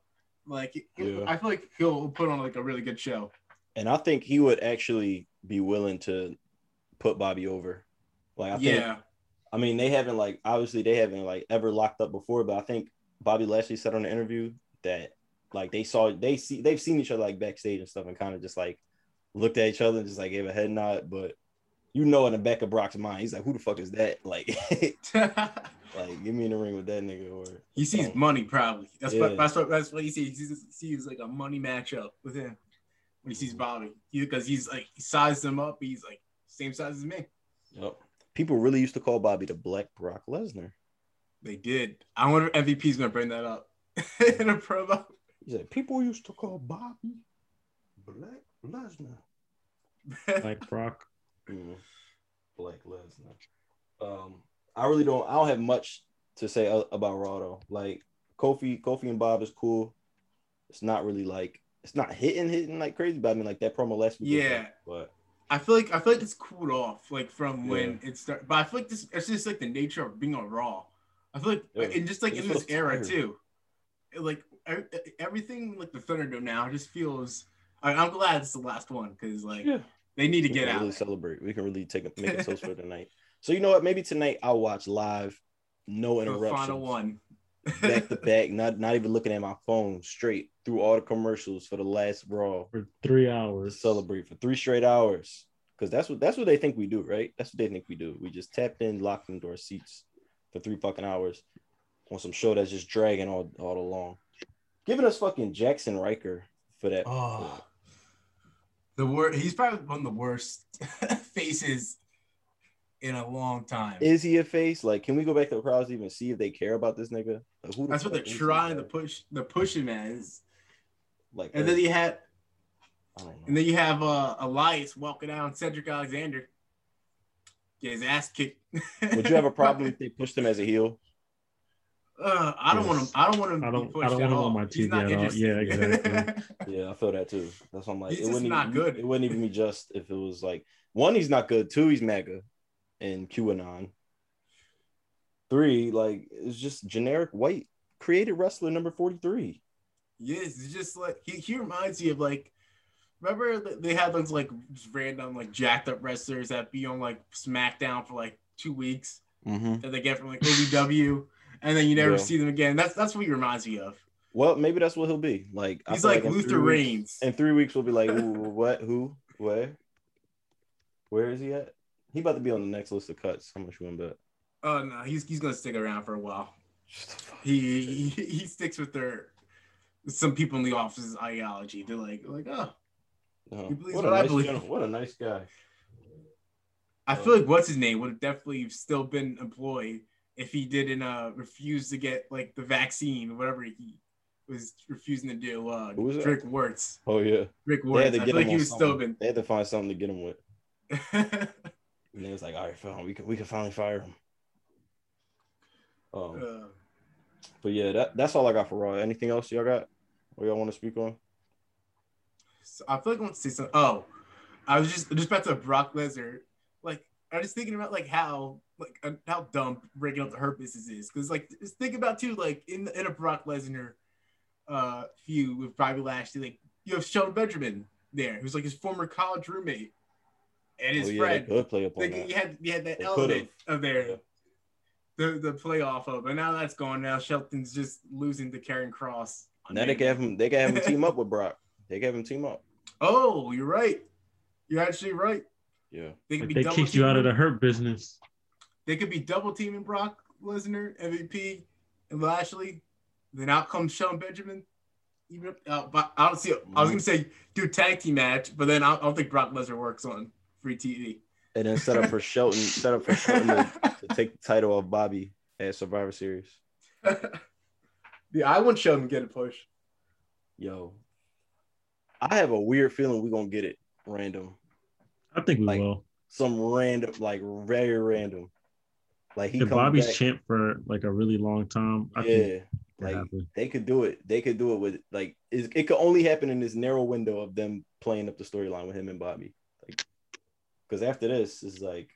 Like Yeah. I feel like he'll put on like a really good show. And I think he would actually be willing to put Bobby over. Like I think yeah, I mean, they haven't like obviously they haven't like ever locked up before, but I think Bobby Lashley said on the interview that like they saw they see they've seen each other like backstage and stuff and kind of just like looked at each other and just like gave a head nod. But you know, in the back of Brock's mind, he's like, "Who the fuck is that?" *laughs* Like, *laughs* like get me in the ring with that nigga. Or he sees Um, money probably. That's yeah. what that's what that's what he sees. He sees, sees like a money matchup with him when he sees Bobby. Because he's like he sized him up. He's like same size as me. Yep. People really used to call Bobby the Black Brock Lesnar. They did. I wonder if MVP's gonna bring that up *laughs* in a promo. He said people used to call Bobby Black Lesnar. Like Brock. Mm. Black Lesnar. Um, I really don't. I don't have much to say about Raw though. Like Kofi, Kofi and Bob is cool. It's not really like it's not hitting, hitting like crazy. But I mean, like that promo last week. Yeah. dope, but I feel like I feel like it's cooled off like from when it started. But I feel like this it's just like the nature of being on Raw. I feel like Yeah. and just like in this era tired. too. It, like everything like the Thunderdome now just feels. I, I'm glad it's the last one because like Yeah. They need to we get can out. really celebrate. We can really take a *laughs* make a toast for tonight. So you know what? Maybe tonight I'll watch live, no interruption. interruptions, final one. back to *laughs* back, not not even looking at my phone, straight through all the commercials for the last Raw For three to hours. celebrate for three straight hours. Because that's what that's what they think we do, right? That's what they think we do. We just tapped in, locked into our seats for three fucking hours on some show that's just dragging all all along. Giving us fucking Jaxson Ryker for that. Oh, the worst. He's probably one of the worst *laughs* faces in a long time. Is he a face? Like, can we go back to the crowds to even see if they care about this nigga? Like, the That's what they're is trying to push. The push him as. Like, And then you had, I don't know. and then you have uh, Elias walking down Cedric Alexander. Get his ass kicked. Would you have a *laughs* problem if they pushed him as a heel? Uh, I don't want him. I don't want him. I to don't- Be I don't want him on my He's TV at all. Yeah, exactly. *laughs* Yeah, I feel that too. That's why I'm like, He's it just wouldn't not even, good. It wouldn't even be just if it was like one, he's not good. Two, he's mega, and QAnon. Three, like it's just generic white created wrestler number 43. Yes, it's just like he, he reminds you of like remember they had those like just random like jacked up wrestlers that be on like SmackDown for like two weeks Mm-hmm. that they get from like OVW and then you never Yeah. see them again. That's that's what he reminds me of. Well, maybe that's what he'll be. Like He's like in Luther Reigns. In three weeks, we'll be like, *laughs* what? Who? Where? Where is he at? He about to be on the next list of cuts. How much you want to bet? Oh no, he's he's gonna stick around for a while. Shut the fuck He he, he sticks with their some people in the office's ideology. They're like like oh No. He believes What a what nice believe. gentleman. What a nice guy. I feel like um, what's his name would have definitely still been employed if he didn't uh refuse to get like the vaccine or whatever he was refusing to do. Uh, Who was that? Rick Wuertz. Oh yeah. Rick They Wuertz. I had to get like him he on was still something. been. They had to find something to get him with. *laughs* And they was like, all right, fine, we can we can finally fire him. Um, Uh, but yeah, that, that's all I got for Raw. Anything else y'all got? Or y'all want to speak on? so I feel like I want to say something. Oh, I was just just back to Brock Lesnar. Like I was thinking about like how like uh, how dumb breaking up the hurt business is because like just think about too like in in a Brock Lesnar uh feud with Bobby Lashley like you have Shelton Benjamin there who's like his former college roommate and his oh yeah, friend. they could play up on Like that. you had you had that They element of there. Yeah. The, the playoff of, but now that's gone. Now Shelton's just losing to Karrion Cross. on Now they can have him. They can have him team up with Brock. They can have him team up. *laughs* Oh, you're right. You're actually right. Yeah. They could Like be they double kicked you out of the hurt business. They could be double teaming Brock Lesnar, MVP, and Lashley. Then out comes Shelton Benjamin. Even uh, but I don't see. I was gonna say do a tag team match, but then I I don't think Brock Lesnar works on free TV. And then set up for Shelton. *laughs* set up for Shelton to, to take the title of Bobby at Survivor Series. *laughs* yeah, I want Shelton to get a push. Yo, I have a weird feeling we're gonna get it random. I think we Like, will. Some random, like very random. Like he If Bobby's back, champ for like a really long time, I yeah, like happen. they could do it. They could do it with like it, it could only happen in this narrow window of them playing up the storyline with him and Bobby. Like, because after this is like,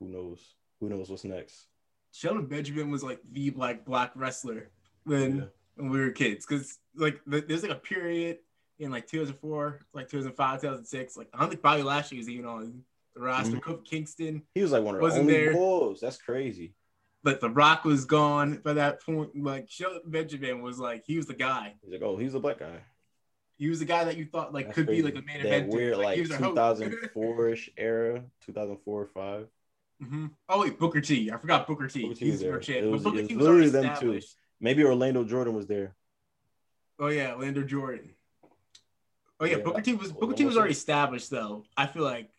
who knows? Who knows what's next? Shelton Benjamin was like the like black wrestler when Yeah. when we were kids because like there's like a period in like 2004, like 2005, 2006. Like I don't think Bobby Lashley was even on the roster. Mhm. Kofi Kingston, He was like one of the only there. bulls. That's crazy. but The Rock was gone by that point. Like Shelton Benjamin was like he was the guy. He's like, oh, he's a black guy. He was the guy that you thought like That's could be like a main that event. weird like, was a host. 2004ish *laughs* era, 2004 or five. Mhm. Oh wait, Booker T. I forgot Booker T. Booker T He's was there. champ. It But Booker was T was literally them two. Maybe Orlando Jordan was there. Oh yeah, Lander Jordan. Oh yeah, Yeah. Booker T was Booker T was already established though. I feel like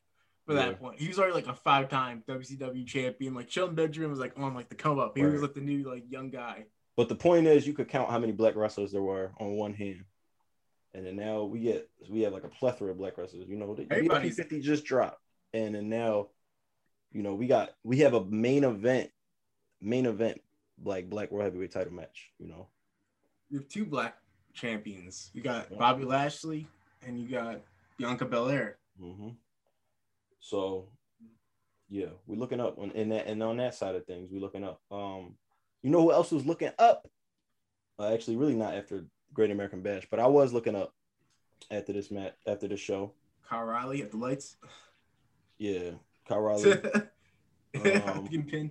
for Yeah. that point, he was already like a five-time WCW champion. Like Shelton Benjamin was like on like the come up. He was like the new like young guy. But the point is, you could count how many black wrestlers there were on one hand, and then now we get we have like a plethora of black wrestlers. You know, the Everybody's- 50 just dropped, and then now, you know, we got we have a main event, main event like black world heavyweight title match. You know, You have two black champions. You got Bobby Lashley and you got Bianca Belair. hmm so yeah, we're looking up on in that and on that side of things, we're looking up. Um, you know who else was looking up? Uh, actually, really not after Great American Bash, but I was looking up after this match after this show. Kyle O'Reilly at the lights. Yeah, Kyle O'Reilly. *laughs* Um, Pin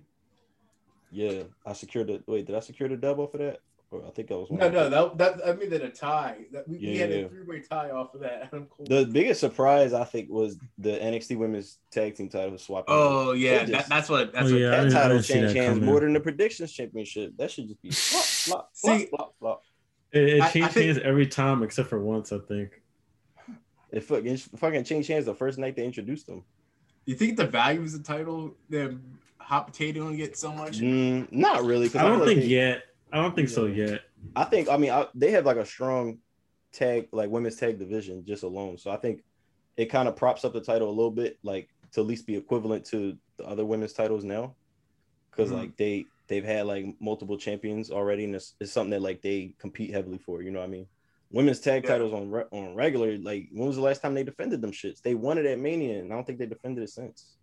yeah, I secured the. Wait, did I secure the dub off of that? Or I think that was. No, no, the- that that I mean that a tie. That we, we had yeah. a three way tie off of that. *laughs* Adam Cole. The biggest surprise I think was the NXT Women's Tag Team title swap. oh yeah, They that, that's what that's Oh, what yeah, that title changed hands more than the predictions championship. That should just be flop, *laughs* flop, flop, See- flop, flop. It, it I- I changed think- hands every time except for once, I think. It fucking, it fucking changed hands the first night they introduced them. You think the value of the title, the hot potato, and get so much? Mm, not really. I don't feel like think they- yet. I don't think so yet. I think I mean I, they have like a strong tag like women's tag division just alone. So I think it kind of props up the title a little bit, like to at least be equivalent to the other women's titles now. Because Mhm. like they they've had like multiple champions already, and it's, it's something that like they compete heavily for. You know what I mean? Women's tag Yeah. titles on re- on regular like when was the last time they defended them shits? They won it at Mania, and I don't think they defended it since.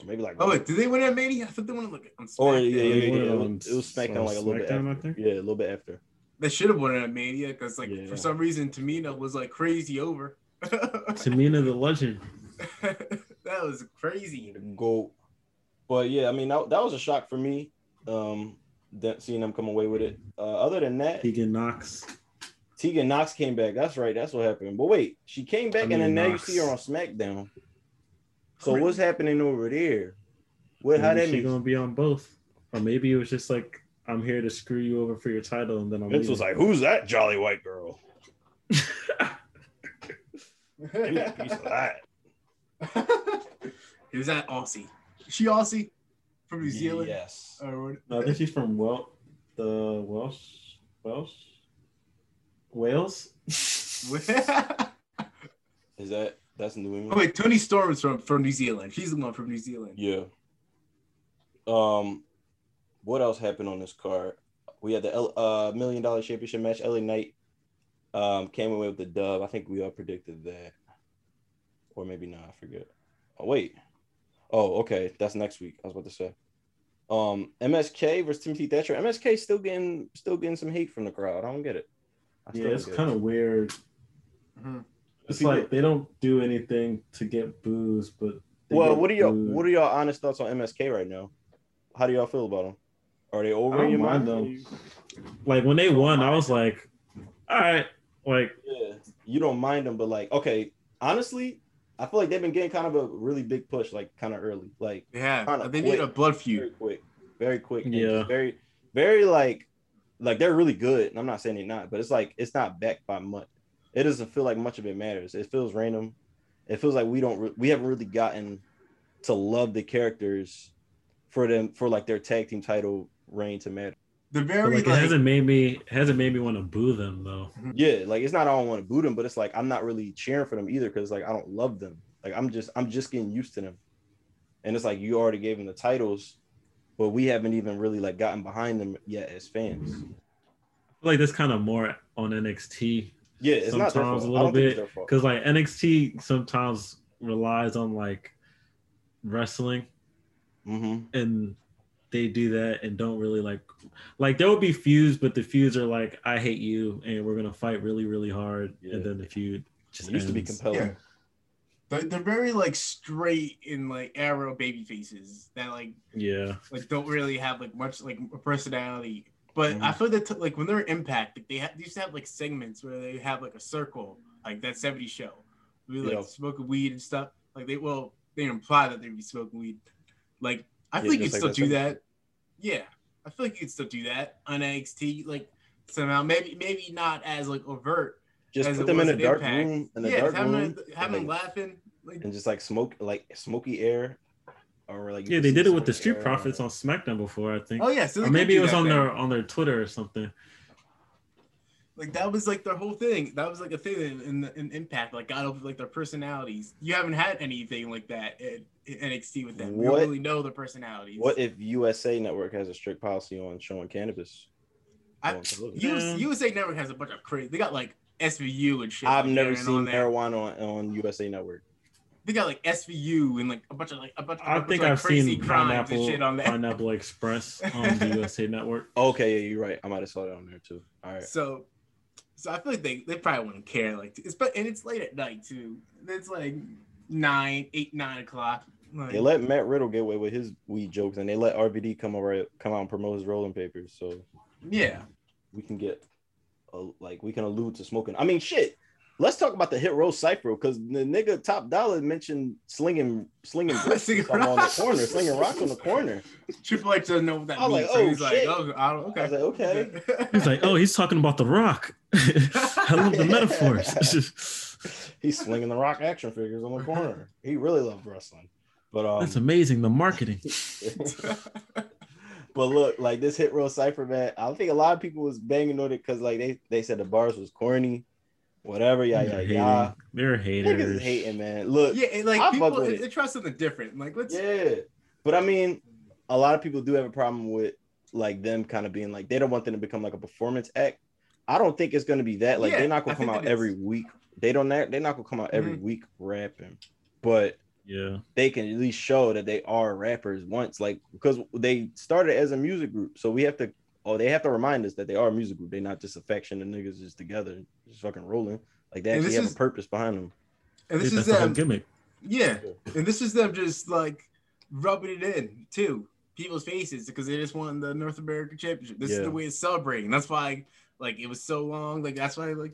Or maybe like Oh wait, did they win at Mania? I thought they won it like on SmackDown. Or, yeah, yeah, They yeah, it was- it was SmackDown, like, a little bit SmackDown, I after. yeah, a little bit after. They should have won it at Mania because like Yeah. for some reason Tamina was like crazy over. *laughs* Tamina the legend. *laughs* that was crazy. go. But yeah, I mean that, that was a shock for me. Um, that seeing them come away with it. Uh, other than that, Tegan Nox. Tegan Nox came back. That's right. That's what happened. But wait, she came back, and then Tegan now you see her on SmackDown. So Correct. what's happening over there? What? How Maybe that she mean? gonna be on both, or maybe it was just like I'm here to screw you over for your title, and then I'm. Vince was like, "Who's that jolly white girl? *laughs* Give me a piece of that." *laughs* Is that Aussie? Is she Aussie from New Zealand? Yes. Or what? No, I think she's from Wel- the Welsh, Welsh, Wales. *laughs* Is that that's New England? oh wait, Toni Storm is from from New Zealand. She's the one from New Zealand. Yeah. Um, what else happened on this card? We had the L- uh million dollar championship match. LA Knight um came away with the dub. I think we all predicted that, or maybe not. I forget. Oh wait. Oh okay, that's next week. I was about to say. Um, MSK versus Timothy Thatcher. MSK still getting still getting some hate from the crowd. I don't get it. I still Yeah, it's kind of weird. Mhm. It's People- like they don't do anything to get booze, but they Well, get what are your booed. what are your honest thoughts on MSK right now? How do y'all feel about them? Are they over I in don't your mind mind? like when they won? I was like, all right, like Yeah, you don't mind them, but like, okay, honestly, I feel like they've been getting kind of a really big push, like kind of early, like Yeah, Kinda they need a blood feud very quick, very quick, Yeah. very, very like, like they're really good. And I'm not saying they're not, but it's like it's not backed by much. It doesn't feel like much of it matters. It feels random. It feels like we don't, re- we haven't really gotten to love the characters for them for like their tag team title reign to matter. They're very like it hasn't made me hasn't made me want to boo them though. Mm-hmm. Yeah, like it's not I don't want to boot them, but it's like I'm not really cheering for them either because like I don't love them. Like I'm just I'm just getting used to them, and it's like you already gave them the titles, but we haven't even really like gotten behind them yet as fans. I feel like that's kind of more on NXT Yeah, it's Sometimes fault. a I little don't think it's bit, because like NXT sometimes relies on like wrestling hmm and they do that and don't really like like there will be feuds but the feuds are like i hate you and we're gonna fight really really hard Yeah. and then the feud just It used to be ends. compelling. Yeah. they're, they're very like straight in like arrow baby faces that like yeah like don't really have like much like personality. But Mhm. I feel that like when they're Impact, like they, ha- they used to have like segments where they have like a circle, like that 70s show, we like Yeah. smoking weed and stuff. Like they well, they imply that they'd be smoking weed. Like I Yeah, like you like still do segment. that. Yeah, I feel like you could still do that on NXT. Like somehow, maybe maybe not as like overt. Just put them in a dark Impact. room in a yeah, dark have room them, have them like, laughing. Like, and just like smoke like smoky air, or like yeah they did it with the street air. profits on smackdown before i think oh yeah, so or maybe it was on then. their on their twitter or something Like that was like their whole thing. That was like a thing in, in, in Impact. Like got over like their personalities. You haven't had anything like that at, in NXT with them. You What- don't really know the personalities. What if USA Network has a strict policy on showing cannabis? I, on television? US, Yeah. USA Network has a bunch of crazy. They got like SVU and shit. I've like, never seen on marijuana on, on USA Network. They got like SVU and like a bunch of like a bunch. i a bunch think of, like, i've crazy seen crimes pineapple and shit on there. pineapple express *laughs* on the usa network oh, Okay, yeah, you're right. I might have saw that on there too. All right. So, So I feel like they, they probably wouldn't care. Like, it's but and it's late at night too. It's like nine, eight, nine o'clock. Like, They let Matt Riddle get away with his weed jokes, and they let RVD come over, come out and promote his rolling papers. So yeah, we can get, a, like, we can allude to smoking. I mean, shit. Let's talk about the Hit Row cipher because the nigga Top Dolla mentioned slinging, slinging *laughs* bricks or Slinging on the corner, slinging rocks on the corner. Triple H doesn't know what that I was means. like, so oh, he's like, shit. oh, I don't, okay. I was like, okay. *laughs* He's like, oh, he's talking about the Rock. *laughs* I love the metaphors. He's slinging the rock action figures on the corner. He really loved wrestling. But um, That's amazing. The marketing. but look, like this Hit Row cipher, man. I think a lot of people was banging on it because like they they said the bars was corny, whatever, yeah, yeah, yeah. hating. They're Niggas haters. is hating, man. Look, yeah, like I people, they, it. they try something different. Like, let's. yeah. But I mean, a lot of people do have a problem with like them kind of being like they don't want them to become like a performance act. I don't think it's gonna be that. Like Yeah, they're not gonna come out it is. every week. They don't. They're not gonna come out every Mhm. week rapping, but Yeah. they can at least show that they are rappers once, like because they started as a music group. So we have to, oh, they have to remind us that they are a music group. They're not just a faction of niggas just together, just fucking rolling. Like they And actually have is- a purpose behind them. And this Dude, is that's the whole them. gimmick. Yeah, and this is them just like rubbing it in too people's faces because they just won the North American Championship. This is the way it's celebrating. That's why like it was so long. Like that's why like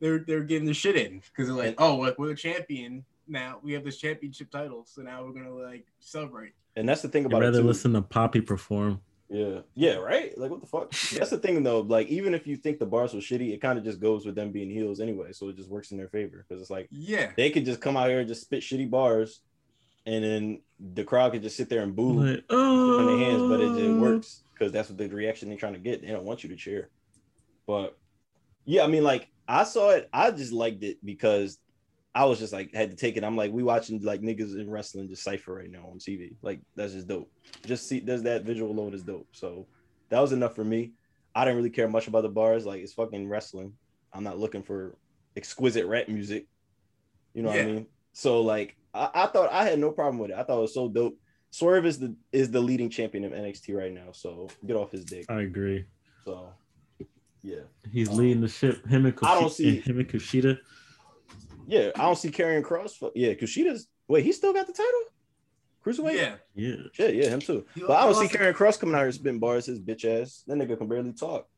they're they're getting the shit in because they're like, oh, like we're the champion now. We have this championship title, so now we're gonna like celebrate. And that's the thing I'd about it rather too. listen to Poppy perform. Yeah, yeah, right. Like what the fuck? That's the thing though. Like even if you think the bars were shitty, it kind of just goes with them being heels anyway. So it just works in their favor because it's like Yeah, they could just come out here and just spit shitty bars, and then the crowd could just sit there and boo. Like, oh, in their hands, but it, it oh. works because that's what the reaction they're trying to get. They don't want you to cheer. But yeah, I mean, like I saw it, I just liked it because I was just like had to take it. I'm like, we watching like niggas in wrestling just cipher right now on TV. Like that's just dope. Just see does that visual alone is dope. So that was enough for me. I didn't really care much about the bars. Like it's fucking wrestling. I'm not looking for exquisite rap music. You know what I mean? So like I, I thought I had no problem with it. I thought it was so dope. Swerve is the is the leading champion of NXT right now. So get off his dick. I agree. So yeah. He's Um, leading the ship. Him and I don't see- him and Kushida. Yeah, I don't see Karrion Cross. fu- Yeah, Kushida's wait, he still got the title? Cruiserweight? yeah. Yeah. Yeah, yeah, him too. He But I don't see lost it. Karrion Cross coming out here spitting bars, his bitch ass. That nigga can barely talk.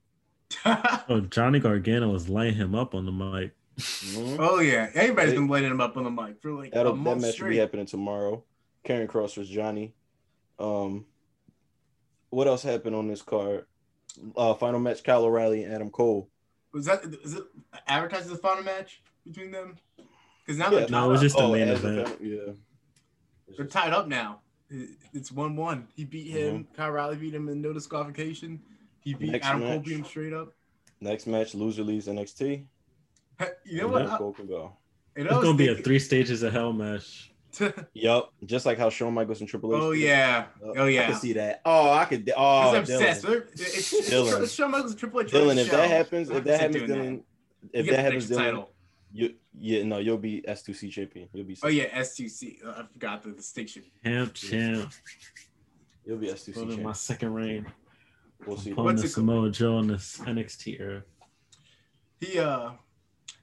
*laughs* Oh, Johnny Gargano was lighting him up on the mic. Mhm. oh yeah, everybody's been lighting him up on the mic for like That'll, a that month match will be happening tomorrow. Karrion Cross versus Johnny. Um, what else happened on this card? Uh, final match: Kyle O'Reilly and Adam Cole. Was that is it advertised as the final match between them? Because now Yeah. they're No, it was up. just the Oh, main as event. yeah. They're tied up now. It's one one. He beat him. Mm-hmm. Kyle O'Reilly beat him in no disqualification. He beat Next Adam Cole match. beat him straight up. Next match: loser leaves NXT. You know and what? Cole can go. It's gonna be a three stages of hell match. *laughs* Yup, just like how Shawn Michaels and Triple H. oh yeah. Uh, Oh I yeah. can see that. Oh, I could. Oh, Because I'm obsessed. Dylan. They're- It's, it's, Dylan. it's Shawn Michaels and Triple H. Dylan, if the that happens, if that happens, Dylan, You if get that happens, Dylan, title. You, yeah, no, you'll be S2C champion. You'll be. Oh yeah, S2C. Uh, forgot the distinction. Champ, champ. You'll be S2C Going in champion. my second reign. We'll see. Pulling What's the it called? Samoa Joe in this NXT era. He uh,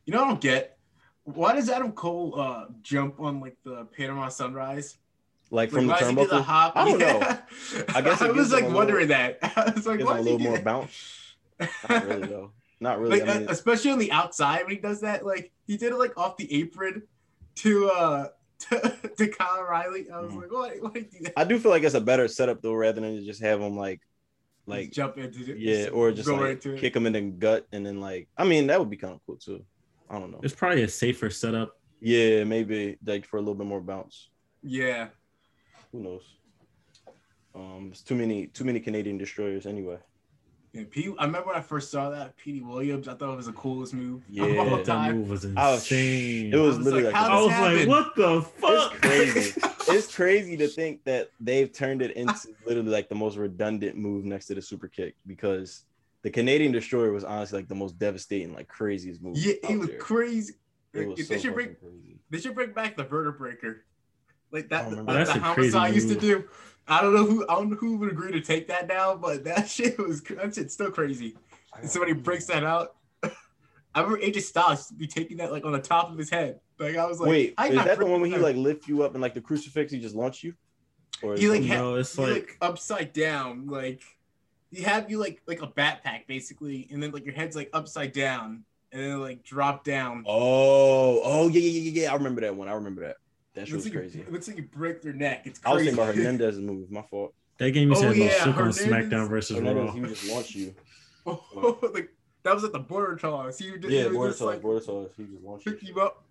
you know I don't get. Why does Adam Cole uh jump on like the Panama Sunrise? Like from the why does he do the hop? I don't know. *laughs* I guess *laughs* I was like a wondering that. I was like, why a does he little do more that? bounce. Not really though. *laughs* Not really. like I mean, uh, especially on the outside when he does that, like he did it like off the apron to uh *laughs* to, to Kyle O'Reilly. I was Mhm. like, why why do do that? I do feel like it's a better setup though, rather than just have him like, Just like jump into it. yeah, or just like right to it. kick him in the gut and then like. I mean, that would be kind of cool too. I don't know. It's probably a safer setup. Yeah, maybe like for a little bit more bounce. Yeah. Who knows? Um, it's too many too many Canadian destroyers anyway. Yeah, P- I remember when I first saw that Petey Williams. I thought it was the coolest move Yeah. of all That move was I was- insane. It was I was literally like, like, how I a- was this like, what the fuck? it's crazy. *laughs* it's crazy to think that they've turned it into literally like the most redundant move next to the super kick because the Canadian destroyer was honestly like the most devastating, like craziest move. Yeah, out it was there. crazy. It was If so they should bring crazy. they should bring back the Vertebreaker. Like that, don't the, remember the, that. That's a crazy homicide used to move. do. I don't know who I don't know who would agree to take that now, but that *laughs* shit was that shit's still crazy. And somebody breaks that out. *laughs* I remember AJ Styles be taking that like on the top of his head. Like I was like, Wait, I is that the one where he like lift you up and like the crucifix he just launch you? Or He like it- ha- No, it's he, like, like- upside down, like he have you like like a backpack basically, and then like your head's like upside down, and then like drop down. oh, oh yeah, yeah, yeah, yeah. I remember that one. I remember that. That shit was like crazy. It looks like you break their neck. It's crazy. I was crazy. thinking about *laughs* Hernandez's move. My fault. That game you Oh, said about yeah, shook on Hernandez- SmackDown versus Hernandez, Raw. he would just launch you. *laughs* oh, *laughs* like that was at the border toss. He, did- he Yeah, was border toss, like, border toss. He just launch you. pick you up.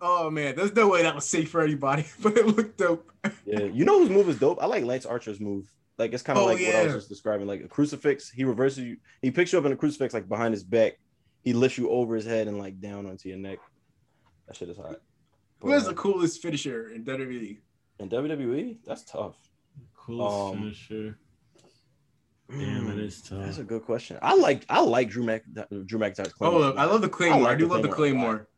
Oh man, there's no way that was safe for anybody, but it looked dope. Yeah, you know whose move is dope? I like Lance Archer's move. Like it's kind of Oh, like what I was just describing. Like a crucifix, he reverses you. He picks you up in a crucifix, like behind his back. He lifts you over his head and like down onto your neck. That shit is hot. Who has the coolest finisher in WWE? in WWE? That's tough. Coolest Um, finisher. Damn, that is tough. That's a good question. I like I like Drew Mac Drew McIntyre's Oh, Claymore. I love the Claymore. I, like do the love the Claymore a lot. Claymore.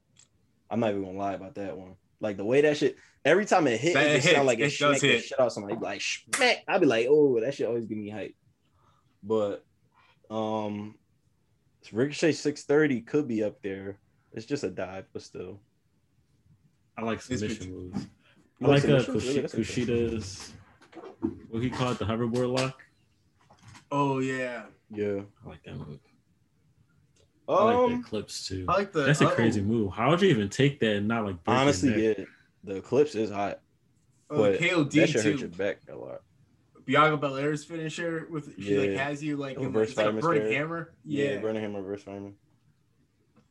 I'm not even gonna lie about that one. Like the way that shit, every time it hit, That it just hits. sound like it, It does smacked the hit. shit out somebody. Like smack, I'd be like, oh, that shit always give me hype. But um, Ricochet 630 could be up there. It's just a dive, but still. I like submission moves. I You like uh, submissions? Really? Kushi- That's interesting. Kushida's. What he called the hoverboard lock. Oh yeah, Yeah. I like that move. I like Um, the eclipse too. I like the. That's a oh, crazy move. How would you even take that and not like? break your honestly, neck? yeah, the eclipse is hot, Oh, but KOD that should hurt too. your back a lot. Bianca Belair's finisher with she like has you like in Reverse like a fireman's burning hammer. Yeah, Yeah. Burning Hammer, reverse fireman.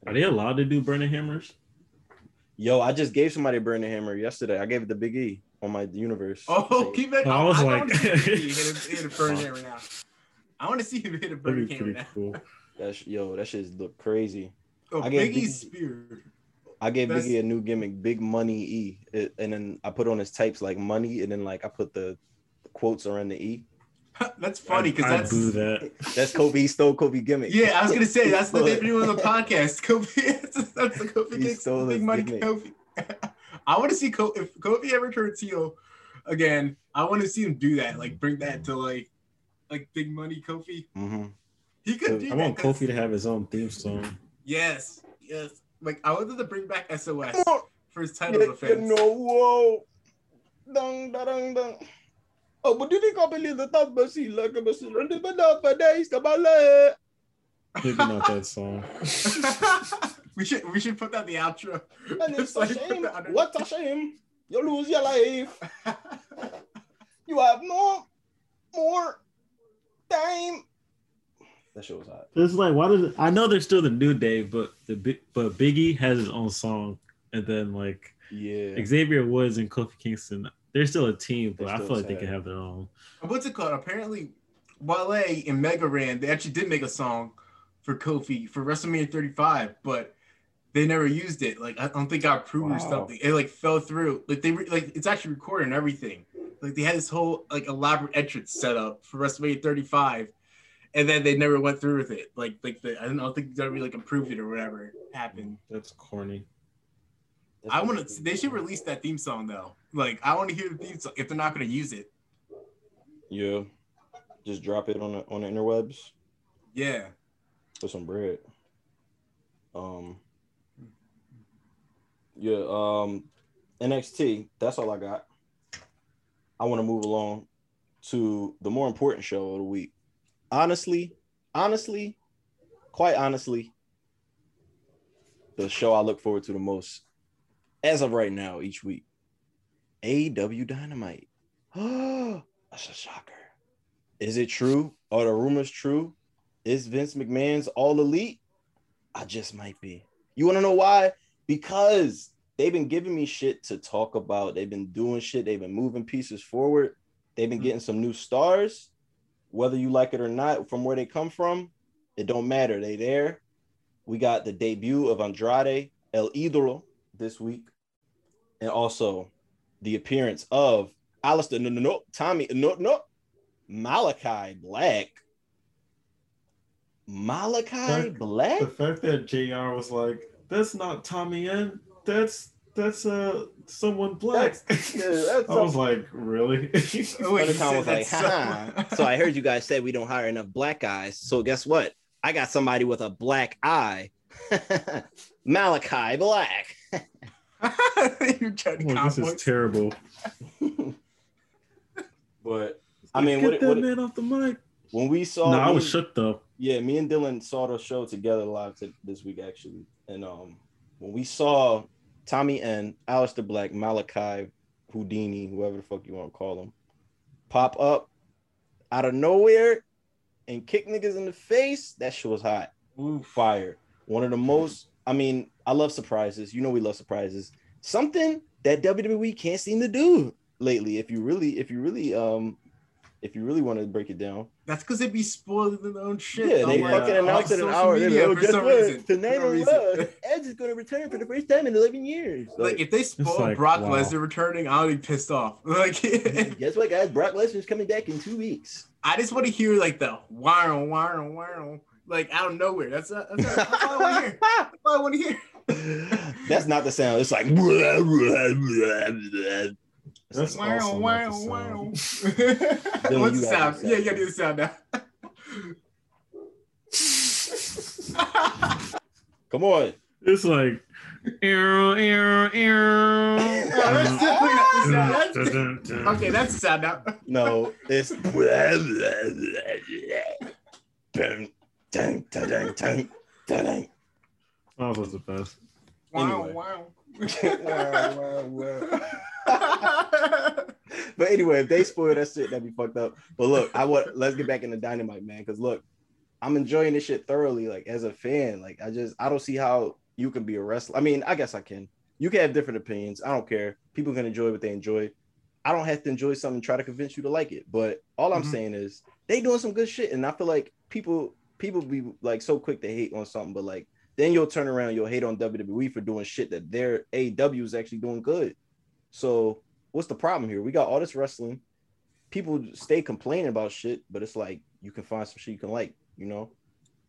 Are they allowed to do burning hammers? Yo, I just gave somebody a Burning Hammer yesterday. I gave it to Big E on my universe. Oh, So- keep it. I was I like- want to *laughs* see him hit a, hit a burning hammer now. I want to see him hit a burning hammer pretty now. cool. That's yo, that shit look crazy. Oh, I gave Biggie's Biggie- spear. I gave That's- Biggie a new gimmick, Big Money E, It- and then I put on his types like money, and then like I put the quotes around the E. *laughs* that's funny because that's boo that. That's Kobe. He stole Kobe gimmick. yeah. I was gonna say that's the *laughs* Stole name it. of on the podcast. Kofi. *laughs* that's the Kofi He stole Big Money gimmick. Kofi. I want to see Kofi if Kofi ever turns heel again. I want to see him do that. Like bring that to like like Big Money Kofi. hmm He could do I that. want 'cause- Kofi to have his own theme song. Yes, yes. Like I wanted to bring back SOS for his title you, defense. know, whoa. Dun, dun, dun, dun. Oh, but do you think I believe the top but see like a see run the banana for days the ballet? Picking out that song. *laughs* we should we should put that in the outro. And it's Just a shame. that What a shame. You lose your life. *laughs* You have no more time. That shit was hot. It's like why does it, I know there's still the new day, but the big but Biggie has his own song, and then like Yeah. Xavier Woods and Kofi Kingston, they're still a team, but I still feel like they can have their own. What's it called? Apparently, Wale and Mega Ran they actually did make a song for Kofi for WrestleMania 35, but they never used it. Like I don't think got approved or something. It like fell through. Like they re- like it's actually recorded and everything. Like they had this whole like elaborate entrance set up for WrestleMania 35, and then they never went through with it. Like like the, I don't, know, I don't think they really like approved it or whatever happened. That's corny. I want to. They should release that theme song though. Like I want to hear the theme song if they're not going to use it. Yeah. Just drop it on the on the interwebs Yeah. for some bread. Um. Yeah. Um. NXT. That's all I got. I want to move along to the more important show of the week. Honestly, honestly, quite honestly, the show I look forward to the most, as of right now, each week, AEW Dynamite. *gasps* That's a shocker. Is it true? Are the rumors true? Is Vince McMahon's all elite? I just might be. You want to know why? Because they've been giving me shit to talk about. They've been doing shit. They've been moving pieces forward. They've been mm-hmm. getting some new stars. Whether you like it or not, from where they come from, it don't matter. They there. We got the debut of Andrade El Idolo this week, and also the appearance of Aleister no no no Tommy no no Malachi Black. Malachi Fuck. Black? The fact that Jr. was like, "That's not Tommy End That's that's uh someone black." yeah, that's *laughs* I was like, "Really?" Wait, you Undercon was like, that's Haha. so- so I heard you guys say we don't hire enough black guys. So guess what? I got somebody with a black eye *laughs* Malachi Black. *laughs* You're trying to Oh, this is terrible. *laughs* but I mean, get what, that what, man off the mic. when we saw, no, I was and- shook though. yeah, me and Dylan saw the show together live to, this week actually, and um, when we saw Tommy and Aleister Black, Malachi, Houdini, whoever the fuck you want to call him, pop up out of nowhere and kick niggas in the face, that shit was hot. Oof. fire. One of the most, I mean, I love surprises. You know, we love surprises. Something that WWE can't seem to do lately. If you really, if you really, um, if you really want to break it down, That's because they'd be spoiling their own shit. yeah, they on, like, fucking on announced it an social hour. They're media like, oh, for guess some what? reason. Tonight For no on reason. Raw, Edge is going to return for the first time in 11 years. Like if they spoil like, Brock wow. Lesnar returning, I'll be pissed off. *laughs* Like *laughs* guess what, guys? Brock Lesnar's coming back in two weeks. I just want to hear like the wow wow wow like out of nowhere. That's that's, that's, *laughs* that's all I want to hear. That's all I want to hear. *laughs* That's not the sound. It's like. That's wow also wow not the wow. sound. What's the gotta sound? do Yeah, the you gotta do the sound now. *laughs* Come on. It's like arrow, arrow, arrow. that's definitely not the sound. That's- *laughs* okay, that's the sound now. No, it's Dun, dun, dun, dun, dun, dun. Was the best. Wow Anyway. wow. Wow, wow, wow. But anyway, if they spoil that shit, that'd be fucked up. But look, I want let's get back into dynamite, man. Because look, I'm enjoying this shit thoroughly. Like as a fan, like I just I don't see how you can be a wrestler. I mean, I guess I can. You can have different opinions. I don't care. People can enjoy what they enjoy. I don't have to enjoy something and try to convince you to like it. But all I'm Mhm. saying is they doing some good shit, and I feel like people people be like so quick to hate on something, but like then you'll turn around, you'll hate on WWE for doing shit that their AEW is actually doing good. So what's the problem here? We got all this wrestling. People stay complaining about shit, but it's like you can find some shit you can like, you know?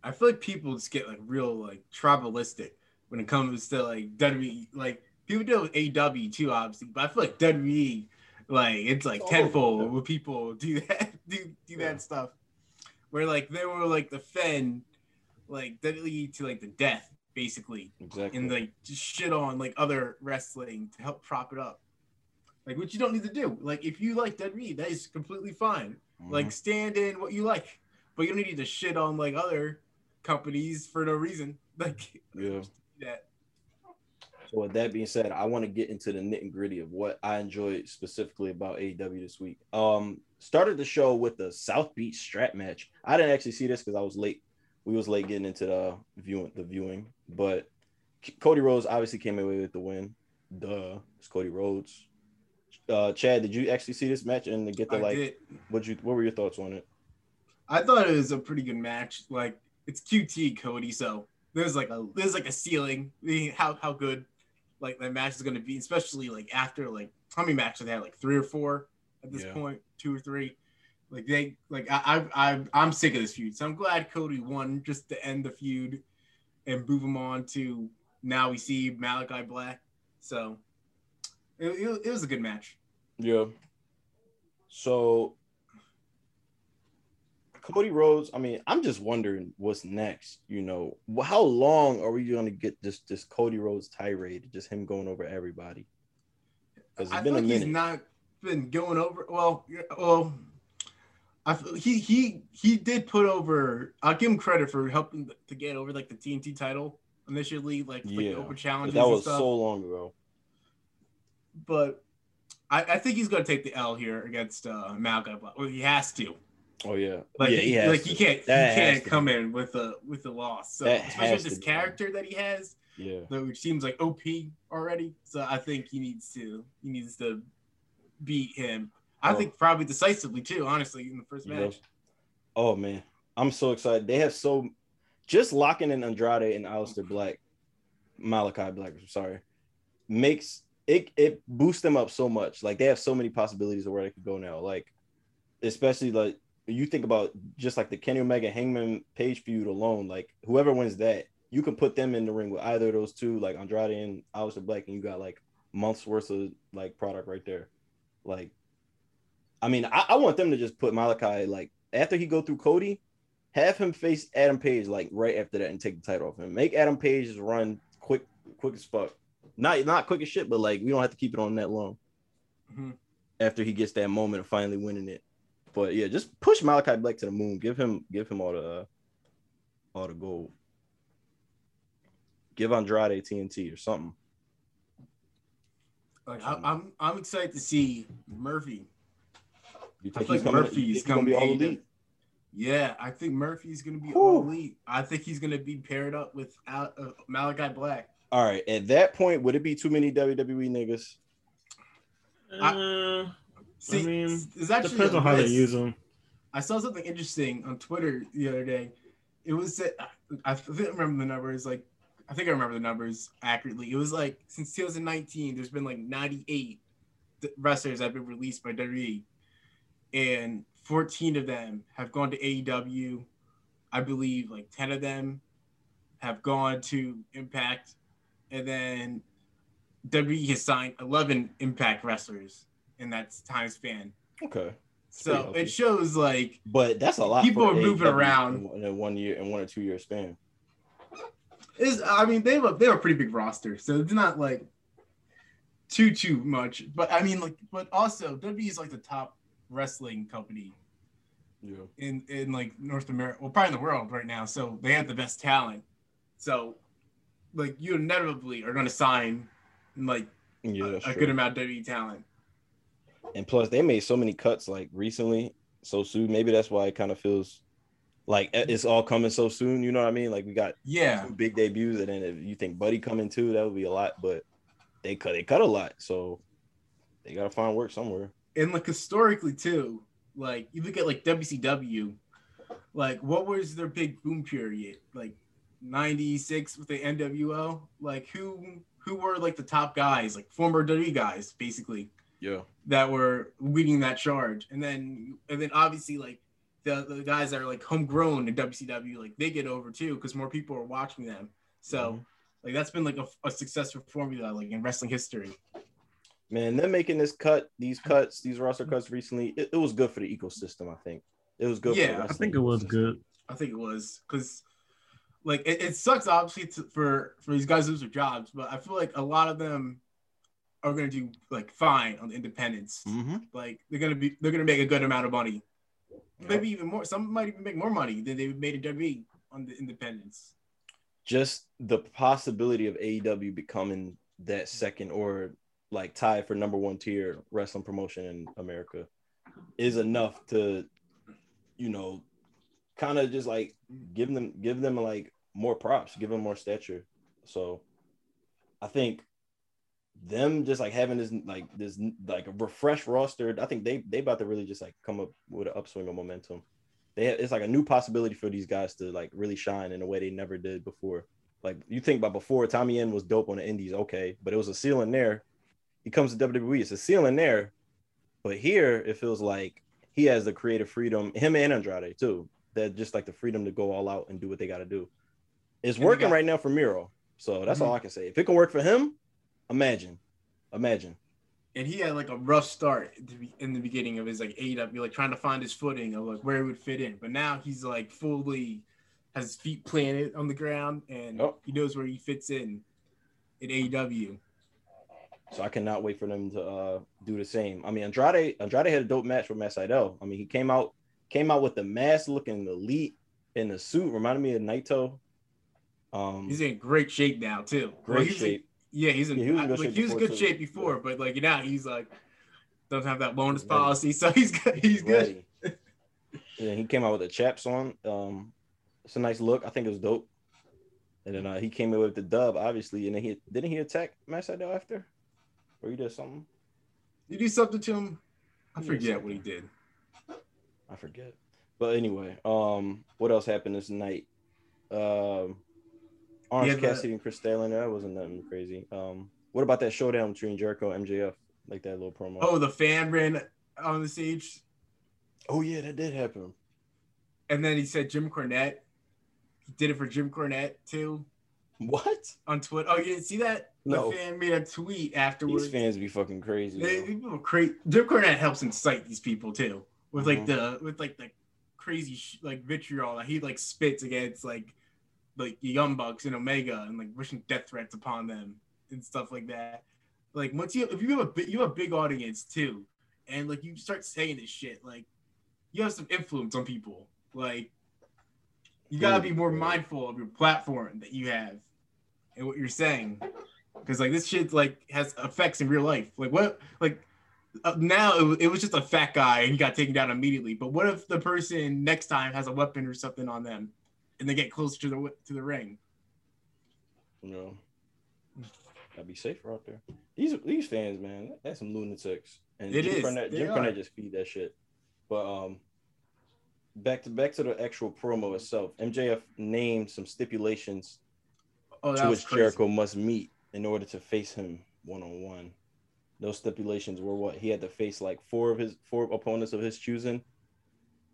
I feel like people just get like real like tribalistic when it comes to like WWE. Like people do it with AW too, obviously, but I feel like WWE, like it's like Oh, tenfold yeah. when people do that, *laughs* do do Yeah. that stuff. Where like they were like defend like WWE to like the death, basically, Exactly. and like just shit on like other wrestling to help prop it up. Like what you don't need to do. Like if you like Dead WWE, that is completely fine Mhm. like stand in what you like but you don't need to shit on like other companies for no reason *laughs* like Yeah. that So with that being said, I want to get into the nitty gritty of what I enjoyed specifically about AEW this week. Um, started the show with the South Beach strap match. I didn't actually see this because I was late. We was late getting into the viewing, the viewing. But Cody Rhodes obviously came away with the win. Duh, it's Cody Rhodes. Uh, Chad, did you actually see this match and get the like? What you? What were your thoughts on it? I thought it was a pretty good match like it's QT Cody so there's like a there's like a ceiling I mean, how how good like that match is going to be especially like after like how many matches they had like three or four at this Yeah. point two or three like they like I, I I I'm sick of this feud so I'm glad Cody won just to end the feud and move him on to now we see Malachi Black so it, it, it was a good match Yeah. So Cody Rhodes, I mean, I'm just wondering what's next. You know, how long are we going to get this this Cody Rhodes tirade, just him going over everybody? Because I it's been a like he's not been going over. Well, yeah, well, I he he he did put over. I'll give him credit for helping to get over like the TNT title initially, like, like Yeah, the open challenges that and was stuff. so long ago. but I, I think he's gonna take the L here against uh, Malachi Black. Well, he has to. Oh yeah, Like, yeah, he, he has like to. he can't That he can't come in with a with a loss. So That especially with this character that he has, Yeah, which seems like OP already. So I think he needs to he needs to beat him. I Oh. think probably decisively too. Honestly, in the first You match. know? Oh man, I'm so excited. They have so just locking in Andrade and Aleister Black, Malachi Black. I'm sorry, makes it it boosts them up so much. Like they have so many possibilities of where they could go now. Like especially like you think about just like the Kenny Omega Hangman Page feud alone. Like whoever wins that, you can put them in the ring with either of those two, like Andrade and Aleister Black, and you got like months worth of like product right there. Like, I mean, I, I want them to just put Malachi like after he go through Cody, have him face Adam Page like right after that and take the title off him. Make Adam Page just run quick, quick as fuck. Not not quick as shit, but like we don't have to keep it on that long. Mhm. After he gets that moment of finally winning it, but yeah, just push Malachi Black to the moon. Give him give him all the uh, all the gold. Give Andrade TNT or something. Like I'm I'm excited to see Murphy. You I think feel he's like coming? Murphy you is think he's gonna coming be all elite? Yeah, I think Murphy's gonna be Whew. all elite. I think he's gonna be paired up with Al- uh, Malachi Black. All right. At that point, would it be too many WWE niggas? Uh, See, I mean, it's actually depends on how they use them. I saw something interesting on Twitter the other day. It was that I think I remember the numbers. Like I think I remember the numbers accurately. It was like since 2019, there's been like 98 wrestlers that have been released by WWE, and 14 of them have gone to AEW. I believe like 10 of them have gone to Impact, and then WWE has signed 11 Impact wrestlers in that time span. Okay. So it shows like But that's a lot. People are moving AEW around. in one- a one year in one or two year span. is I mean they have a they have a pretty big roster, so it's not like too too much. But I mean like but also WWE is like the top wrestling company Yeah. in in like North America, well probably in the world right now. So they have the best talent. So like you inevitably are going to sign like Yeah. a, a good amount of WWE talent. And plus, they made so many cuts like recently, so soon. Maybe that's why it kind of feels like eh, it's all coming so soon. You know what I mean? Like we got Yeah, big debuts, and then if you think Buddy coming too, that would be a lot. But they cut they cut a lot, so they gotta find work somewhere. And like historically too, like you look at like WCW, like what was their big boom period? Like '96 with the NWO. Like who who were like the top guys, like former WWE guys, basically Yeah. that were leading that charge, and then and then obviously like the the guys that are like homegrown in WCW, like they get over too because more people are watching them. So. Mhm. Like that's been like a, a successful formula, like in wrestling history. Man, them making this cut, these cuts, these roster cuts recently, it, it was good for the ecosystem. I think it was good. for the Yeah, I I think it was ecosystem. good. I think it was because, like, it, it sucks obviously to, for for these guys lose their jobs, but I feel like a lot of them are gonna do like fine on the independents. Mhm. Like they're gonna be they're gonna make a good amount of money, Yep. maybe even more. Some might even make more money than they made in WWE on the independents. just the possibility of AEW becoming that second or like tied for number one tier wrestling promotion in America is enough to, you know, kind of just like give them give them like more props, give them more stature. So I think them just like having this like this like a refreshed roster, I think they they about to really just like come up with an upswing of momentum. They have, it's like a new possibility for these guys to like really shine in a way they never did before. Like you think about before, Tommy End was dope on the Indies, okay, but it was a ceiling there. He comes to WWE, it's a ceiling there, but here it feels like he has the creative freedom, him and Andrade too, that just like the freedom to go all out and do what they got to do. It's And working got- right now for Miro, so that's Mhm. all I can say. If it can work for him, imagine, imagine. And he had like a rough start at the be- in the beginning of his like AEW, like trying to find his footing of like where he would fit in. But now he's like fully has his feet planted on the ground and Yep. he knows where he fits in in AEW. So I cannot wait for them to uh, do the same. I mean, Andrade Andrade had a dope match with Matt Sydal. I mean, he came out came out with the mask looking elite in the suit, reminded me of Naito. Um, He's in great shape now too. great he's in- shape. yeah, he's in. Yeah, he was in good like, shape he was before, good shape before, but like now he's like doesn't have that bonus policy, so he's good. He's good. yeah, he came out with the chaps on. Um, it's a nice look. I think it was dope. And then uh, he came in with the dub, obviously. And then he didn't he attack Matt Sydal after, or he did something. You do something to him. I Yeah, forget what he did. I forget. But anyway, um, what else happened this night? Um, Orange Yeah, Cassidy and Chris Stanley. That wasn't nothing crazy. Um, what about that showdown between Jericho and MJF? Like that little promo. Oh, the fan ran on the stage, Oh, yeah, that did happen. and then he said Jim Cornette. He did it for Jim Cornette too What? on Twitter. Oh, you didn't see that? No. The fan made a tweet afterwards. These fans be fucking crazy. They, yo. people are cra- Jim Cornette helps incite these people too, with like Mhm. the with like the crazy sh- like vitriol that he like spits against like like the Young Bucks and Omega and like wishing death threats upon them and stuff like that. Like once you if you have a you have a big audience too, and like you start saying this shit, like you have some influence on people. Like you gotta be more mindful of your platform that you have and what you're saying, because like this shit like has effects in real life. Like what like uh, now it, it was just a fat guy and he got taken down immediately. But what if the person next time has a weapon or something on them, and they get closer to the to the ring? You know, gotta be safer out there. These these fans, man, that's some lunatics. And It Jim is. Cornette, Jim. Cornette just feed that shit. But um, back to back to the actual promo itself. MJF named some stipulations Oh, to which crazy. Jericho must meet in order to face him one on one. Those stipulations were what he had to face like four of his four opponents of his choosing.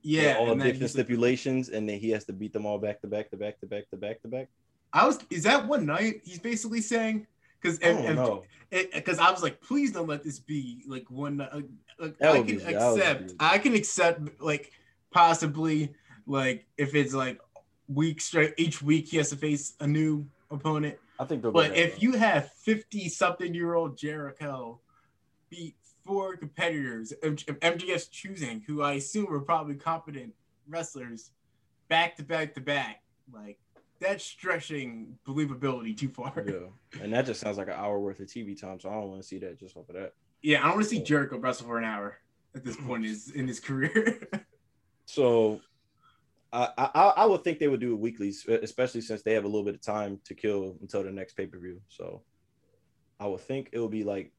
Yeah, all different stipulations, and then he has to beat them all back to back to back to back to back to back. I was. Is that one night? He's basically saying because I because I was like, please don't let this be like one. night. Like, I can be- that would accept. I can accept like possibly like if it's like week straight each week he has to face a new opponent. I think they'll But if you have 50 something year old Jericho beat four competitors of MJF's choosing, who I assume are probably competent wrestlers, back to back to back, like that's stretching believability too far. Yeah, and that just sounds like an hour worth of TV time, so I don't want to see that just off of that. Yeah, I don't want to see Jericho wrestle for an hour at this mm. point in his, in his career. *laughs* So, I, I I would think they would do it weekly, especially since they have a little bit of time to kill until the next pay per view. So, I would think it would be like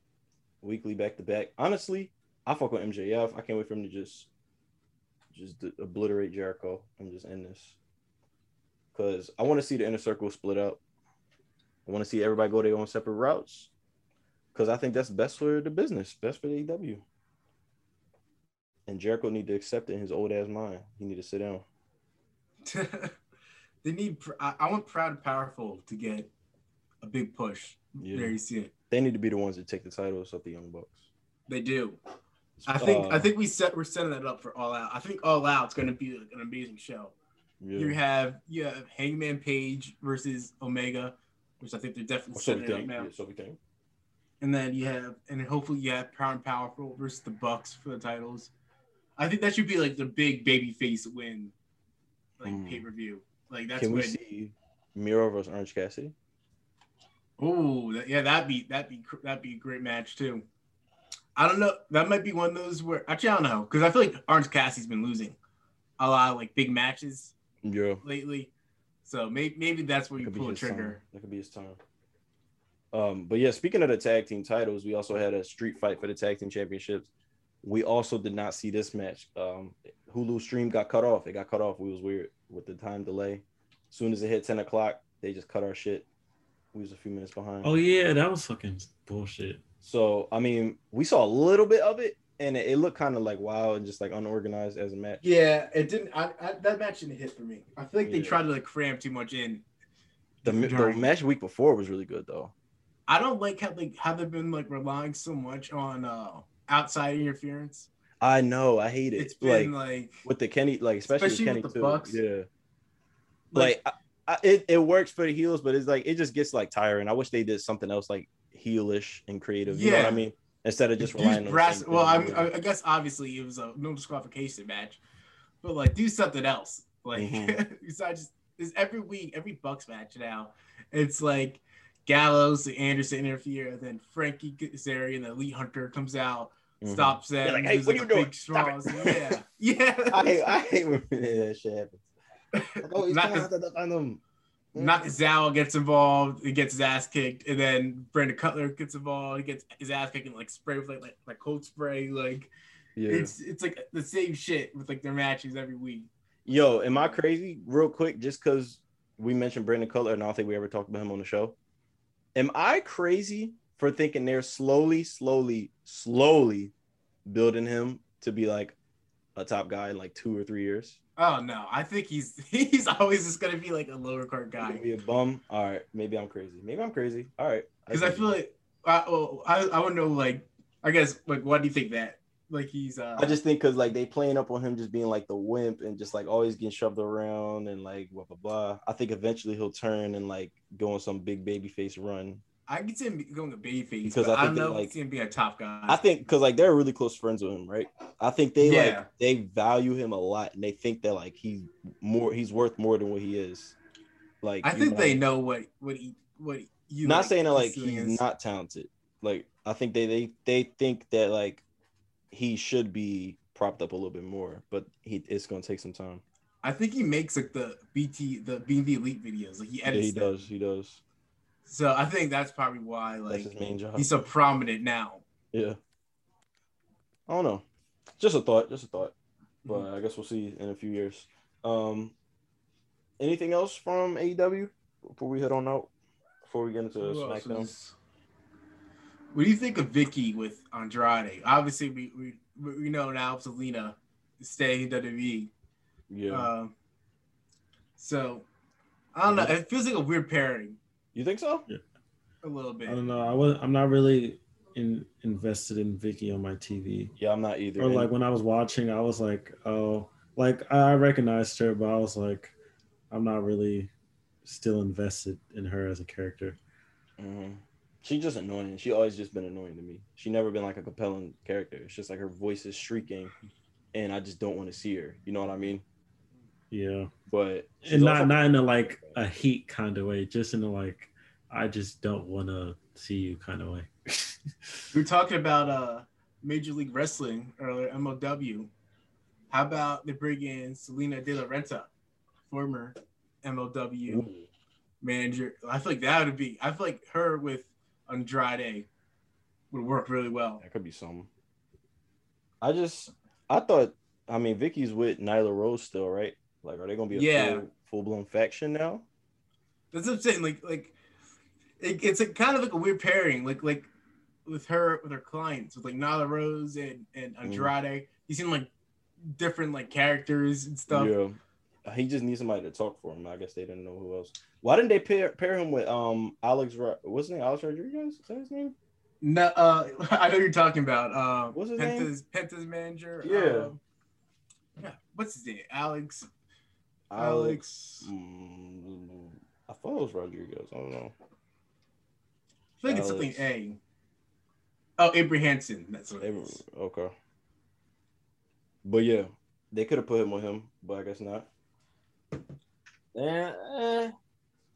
weekly back to back. Honestly, I fuck with MJF. I can't wait for him to just just obliterate Jericho and just end this. Cause I want to see the inner circle split up. I want to see everybody go their own separate routes. Cause I think that's best for the business, best for the AEW. And Jericho need to accept it in his old ass mind. He need to sit down. *laughs* they need. I, I want Proud and Powerful to get a big push. Yeah. There you see it. They need to be the ones that take the titles of the Young Bucks. They do. I think. Uh, I think we set. We're setting that up for All Out. I think All Out's going to be like, an amazing show. Yeah. You have you have Hangman Page versus Omega, which I think they're definitely so setting it up now. Yeah, so we think. And then you have, and hopefully you have Proud and Powerful versus the Bucks for the titles. I think that should be like the big baby face win, like Hmm. pay per view. Like that's Can we when. see Miro versus Orange Cassidy? Oh, that, yeah, that'd be that'd be that'd be a great match too. I don't know. That might be one of those where actually I don't know because I feel like Orange Cassidy's been losing a lot of like big matches Yeah. lately. So maybe maybe that's where you That be pull a his time. trigger. That could be his time. Um, but yeah, speaking of the tag team titles, we also had a street fight for the tag team championships. We also did not see this match. Um, Hulu stream got cut off. It got cut off. We was weird with the time delay. As soon as it hit 10 o'clock, they just cut our shit. We was a few minutes behind. Oh yeah, that was fucking bullshit. So I mean, we saw a little bit of it, and it, it looked kind of like wild and just like unorganized as a match. Yeah, it didn't. I, I, that match didn't hit for me. I feel like they tried to like cram too much in. The, the match week before was really good though. I don't like how they how they've been like relying so much on uh outside interference. I know, I hate it. It's like been like with the Kenny, like especially, Especially with Kenny with the too. Bucks. Yeah, Like- like, I, I, it it works for the heels, but it's like it just gets like tiring. I wish they did something else like heelish and creative. You know what I mean? Instead of just relying on brass. same Well. I, I guess obviously it was a no disqualification match, but like do something else. Like *laughs* Mhm. besides just is every week, every Bucks match now, it's like Gallows and Anderson interfere, and then Frankie Kazarian and the Elite Hunter comes out, Mhm. stops. They're like, "Hey, what like, you doing? straws. it." Yeah, *laughs* *laughs* yeah. I hate, I hate when *laughs* that shit happens. Oh, Not the- defend them. Nakazawa gets involved, he gets his ass kicked, and then Brandon Cutler gets involved, he gets his ass kicked and like spray with like like, like cold spray, like Yeah. it's it's like the same shit with like their matches every week. Yo, am I crazy? Real quick, just because we mentioned Brandon Cutler, and I don't think we ever talked about him on the show. Am I crazy for thinking they're slowly, slowly, slowly building him to be like a top guy in like two or three years? Oh no, I think he's *laughs* he's always just gonna be like a lower card guy Be a bum. All right, maybe I'm crazy. Maybe I'm crazy. All right, because I get feel like I well, I I to know like I guess like why do you think that like he's uh I just think because like they playing up on him just being like the wimp and just like always getting shoved around and like blah blah blah. I think eventually he'll turn and like go on some big baby face run. I can see him going to babyface Because because I I, think don't they, know like- if he's gonna be a top guy. I think because like they're really close friends with him, right? I think they Yeah. like they value him a lot and they think that like he's more he's worth more than what he is. Like I think know, they know what what he what he not saying that like he's is- not talented. Like I think they they they think that like he should be propped up a little bit more, but he it's gonna take some time. I think he makes like the BT the BV Elite videos. Like he Yeah, edits he them. does. He does. So I think that's probably why like his main job. he's so prominent now. Yeah. I don't know. Just a thought. Just a thought. But Mm-hmm. I guess we'll see in a few years. Um, anything else from AEW before we head on out? Before we get into Who SmackDown? was- What do you think of Vickie with Andrade? Obviously, we we, we know now Zelina is staying in WWE. Yeah. Um, so I don't know. It feels like a weird pairing you think so? Yeah. a little bit. I don't know. I was I'm not really in, invested in Vickie on my TV. Yeah, I'm not either. Or And- like when I was watching, I was like, oh, like I recognized her, but I was like, I'm not really still invested in her as a character. Mhm. She's just annoying. She always just been annoying to me. She never been like a compelling character. It's just like her voice is shrieking, and I just don't want to see her. You know what I mean? Yeah, But and not also- not in a like *laughs* a heat kind of way, just in a like I just don't want to see you kind of way. We were talking about uh Major League Wrestling earlier, MLW. How about they bring in Salina De La Renta, former MLW Ooh. manager? I feel like that would be. I feel like her with Andrade would work really well. That could be something. I just I thought I mean Vickie's with Nyla Rose still, right? Like are they gonna be a Yeah. full full blown faction now? That's what I'm saying. Like, like it, it's a kind of like a weird pairing. Like, like with her with her clients, with like Nyla Rose and and Mm. Andrade. You seem like different like characters and stuff. Yeah. He just needs somebody to talk for him. I guess they didn't know who else. Why didn't they pair pair him with um Alex what's his name? Alex Rodriguez? Is that his name? No, uh, *laughs* I know you're talking about. Uh, What's his name? Penta's, Penta's manager. Yeah. um, yeah. What's his name? Alex. Alex. Alex. Mm, I thought it was Rodriguez. I don't know. I think it's something Alex. A. Oh, Abrahantes. That's what They it were- is. okay. But yeah, they could have put him with him, but I guess not. Eh, eh,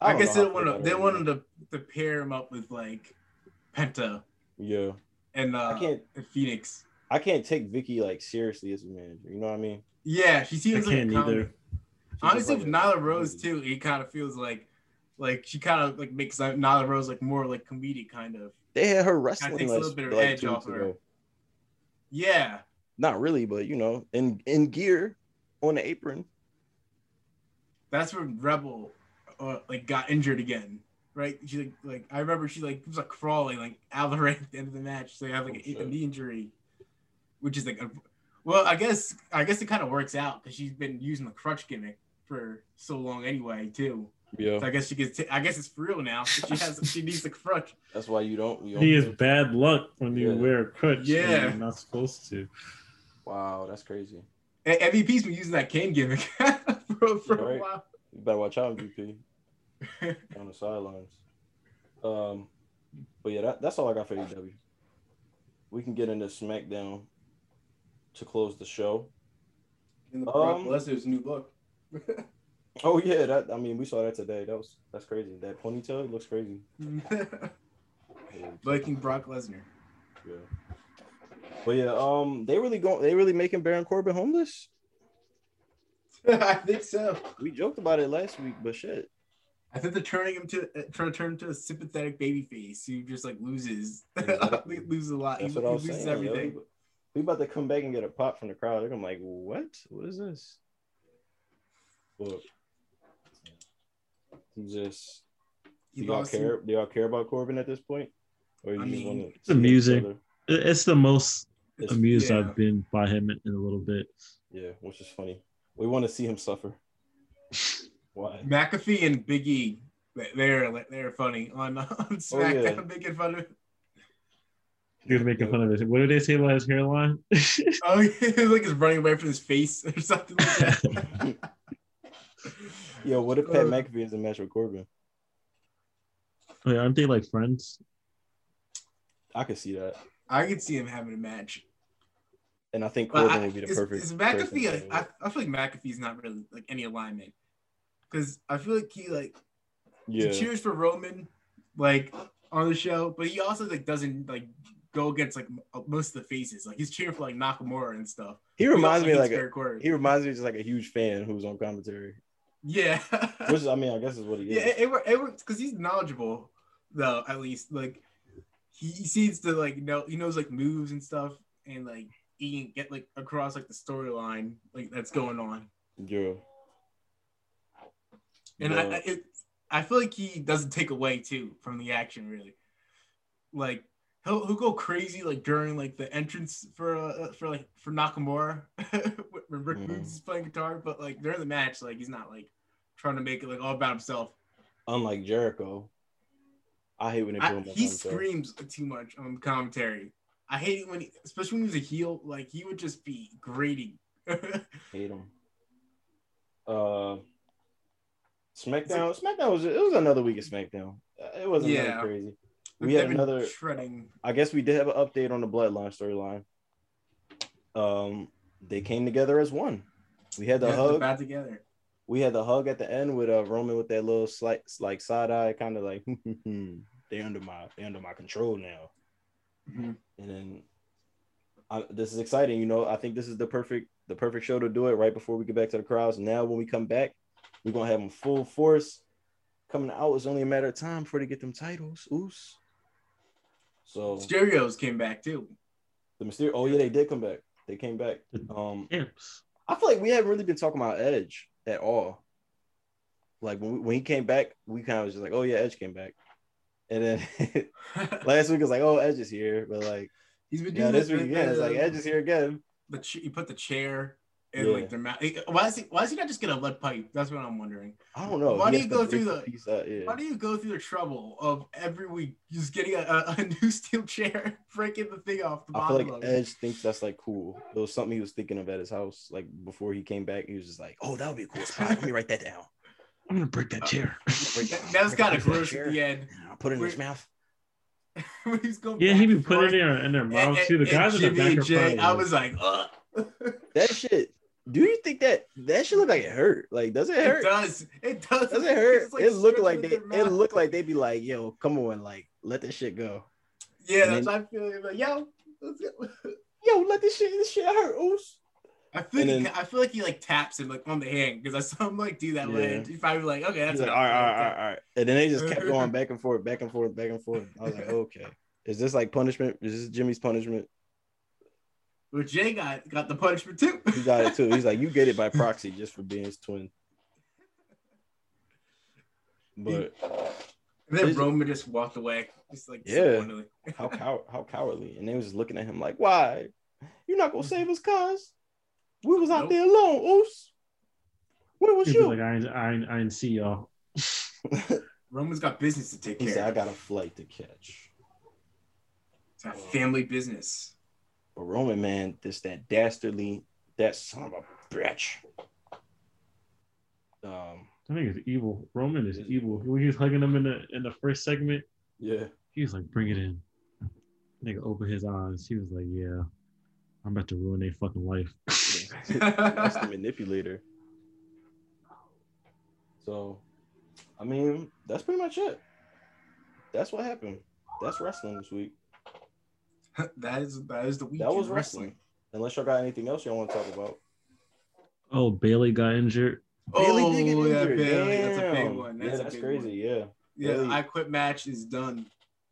I, don't guess they how I feel wanted they wanted to, to pair him up with like Penta Yeah, and uh I can't. and Fenix. I can't take Vickie like seriously as a manager. You know what I mean? Yeah, she I seems like a can't comic. either. She's Honestly, just with Nyla Rose too, he kind of feels like, like she kind of like makes Nyla Rose like more like comedic kind of. They had her wrestling takes a like, little bit of like edge off her. ago. Yeah, Not really, but you know, in in gear on the apron. that's when Rebel, uh, like got injured again, right? She like, like I remember she like was like crawling like out of the *laughs* ring at the end of the match, so you have like Oh, a, a knee injury, which is like, a, well, I guess I guess it kind of works out because she's been using the crutch gimmick for so long anyway too. Yeah, So I guess she gets. I guess it's for real now. She *laughs* has. she needs the crutch. that's why you don't. You don't He is do- bad luck when you Yeah. wear a crutch. and Yeah. you're not supposed to. Wow, that's crazy. And MVP's been using that cane gimmick *laughs* for, for Right. a while. You better watch out, MVP. *laughs* on the sidelines. Um, but yeah, that, that's all I got for AEW. We can get into SmackDown to close the show. In the Brock Brock Lesnar's new look. Oh yeah, that I mean we saw that today. That was that's crazy. That ponytail looks crazy. *laughs* Viking Brock Lesnar. Yeah. But yeah, um, they really going they really making Baron Corbin homeless. *laughs* I think so. We joked about it last week, but shit. I think they're turning him to uh, trying to turn him to a sympathetic baby face who just like loses, *laughs* Exactly. loses a lot. That's he, what I was loses saying. yo. We about to come back and get a pop from the crowd. They're gonna be like, what? What is this? Look. He just He do y'all lost care? Do y'all care about Corbin at this point, or you I just mean, want to it's amusing. It- It's the most It's, amused yeah. I've been by him in, in a little bit. yeah, which is funny. We want to see him suffer. *laughs* Why? McAfee and Big E. they- They're they're funny on *laughs* on oh, SmackDown, Oh, yeah. *laughs* making fun of. He was making fun of it. What did they say about his hairline? Oh, yeah, like he's running away from his face or something like that. Yo, what if Pat Uh, McAfee is a match with Corbin? Wait, aren't they like friends? I could see that, I could see him having a match. and I think Corbin I, would be the is, perfect. is person McAfee? to Like, I, feel like McAfee's not really like any alignment because I feel like he like yeah, he cheers for Roman like on the show, but he also like doesn't like go against like most of the faces. Like he's cheering for like Nakamura and stuff. he reminds also me hates like a, Baron he reminds me of just like a huge fan who's on commentary. Yeah, Which I mean, I guess is what he is. yeah, it, it, works because he's knowledgeable though. At least like he, he seems to like know he knows like moves and stuff, and like he can get like across like the storyline like that's going on. Yeah. And Yeah. I, I, it, I feel like he doesn't take away too from the action really. Like he'll he'll go crazy like during like the entrance for uh, for like for Nakamura *laughs* when Rick Mhm. Boogs is playing guitar, but like during the match, like he's not like trying to make it like all about himself. Unlike Jericho, I hate when I, he screams too much on commentary. I hate it when, he, especially when he was a heel, like he would just be grating. *laughs* Hate him. Uh, SmackDown. SmackDown was it was another week of SmackDown. Uh, It wasn't Yeah. crazy. We had they've another. shredding. I guess we did have an update on the Bloodline storyline. Um, they came together as one. We had the hug. back together. We had the hug at the end with uh, Roman with that little slight, like side eye, kind of like *laughs* they're under my they're under my control now. Mhm. And then I, this is exciting. You know, I think this is the perfect the perfect show to do it right before we get back to the crowds. Now, when we come back, we're gonna have them full force coming out. It's only a matter of time before they get them titles. Oos. So Stereos came back too. the Mysterio. Oh yeah, they did come back. They came back. Um, Imps. I feel like we haven't really been talking about Edge at all. Like when, we, when he came back, we kind of was just like, oh yeah, Edge came back. And then *laughs* *laughs* last week was like, oh, Edge is here. But like, He's been doing yeah, this week again, it's like uh, Edge is here again. But he put the chair in Yeah. like their mouth. Eh, eh, why is he? Why is he not just get a lead pipe? That's what I'm wondering. I don't know. Why He do you go through the- out, yeah. Why do you go through the trouble of every week just getting a, a, a *laughs* new steel chair, breaking the thing off the bottom? I feel bottom like of it? Edge thinks that's like cool. It was something he was thinking of at his house, like before he came back. He was just like, "Oh, that would be a cool spot. Let me write that down." *laughs* I'm gonna break that uh, chair. Break That, *laughs* that was kind of break gross chair. at the end I'll put it in his mouth. he's going. Yeah, he be putting it in their, in their And- and- too. The and guys in the Jimmy back are Jay, funny. I was like, Ugh. That shit. Do you think that that should look like it hurt? Like, does it hurt? it does. It does. Does it hurt? Like, it looked like they. It looked like they'd be like, "Yo, come on, like let this shit go." Yeah, and that's then- I feel like. Yo, let's go. *laughs* Yo, let this shit. This shit hurt. Oos. I feel like he, I feel like he like taps him like on the hand because I saw him like do that Yeah. He's probably like, okay, that's like, enough. all right, all right, all right, all right. And then they just kept *laughs* going back and forth, back and forth, back and forth. I was like, okay, is this like punishment? Is this Jimmy's punishment? But Jay got got the punishment too. He got it too. He's like, you get it by *laughs* proxy just for being his twin. But And then Is- Roman just walked away, just like Yeah. disappointedly. how *laughs* cow- how cowardly. And they was just looking at him like, why? You're not gonna save us, cuz we was out Nope. there alone. Oos. Where was He'd you? like, I, ain't- I, ain't- I didn't see y'all. *laughs* Roman's got business to take he care said, I got a flight to catch. It's a family business. But Roman, man, this that dastardly, that son of a bitch. Um, I think it's evil. Roman is evil. When he was hugging him in the in the first segment, yeah. he was like, "Bring it in." Nigga opened his eyes. He was like, "Yeah, I'm about to ruin their fucking life." *laughs* That's the manipulator. So, I mean, that's pretty much it. That's what happened. That's wrestling this week. *laughs* that is that is the week That was in wrestling. Unless y'all got anything else y'all want to talk about. oh, Bayley got injured. Bayley Oh, did get yeah, injured. Bayley, that's a big Damn. one. yeah, That's, that's big crazy. One. Yeah. Yeah, Bayley- I quit match is done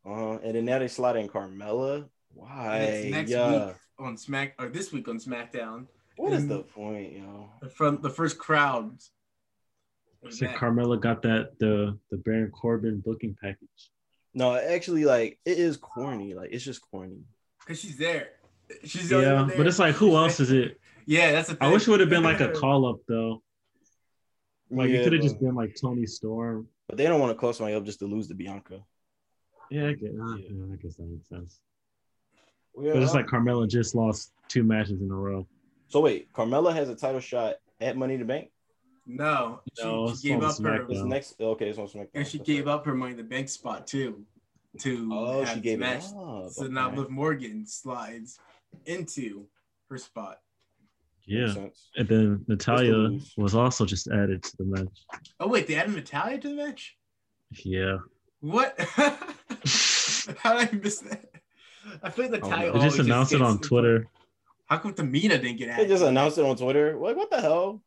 Uh-huh. And then now they slide in Carmella. Why? And it's next yeah. week. on Smack or this week on SmackDown What is And- the point, yo? from the first crowd. So Carmella got that the the Baron Corbin booking package. No, actually, like it is corny. Like it's just corny. Because she's there. She's the Yeah, there. but it's like, who else is it? Yeah, that's the thing. I wish it would have been like a call up though. Like Yeah, it could have just been like Toni Storm. But they don't want to call somebody up just to lose to Bianca. Yeah, I guess, Yeah. yeah, I guess that makes sense. But it's like Carmella just lost two matches in a row. so wait, Carmella has a title shot at Money in the Bank. No, she, No, she it's gave on up her, next. Okay, it's on SmackDown. and she That's gave right. up her money in the bank spot too, to Oh, have she gave match. it up. So now okay. Liv Morgan slides into her spot. Yeah. And then Natalya lose. was also just added to the match. Oh wait, they added Natalya to the match. Yeah. What? *laughs* How did I miss that? I feel like Oh, Natalya. no. They just always announced it on Twitter. How come Tamina didn't get added? They just announced it on Twitter. Like, what the hell?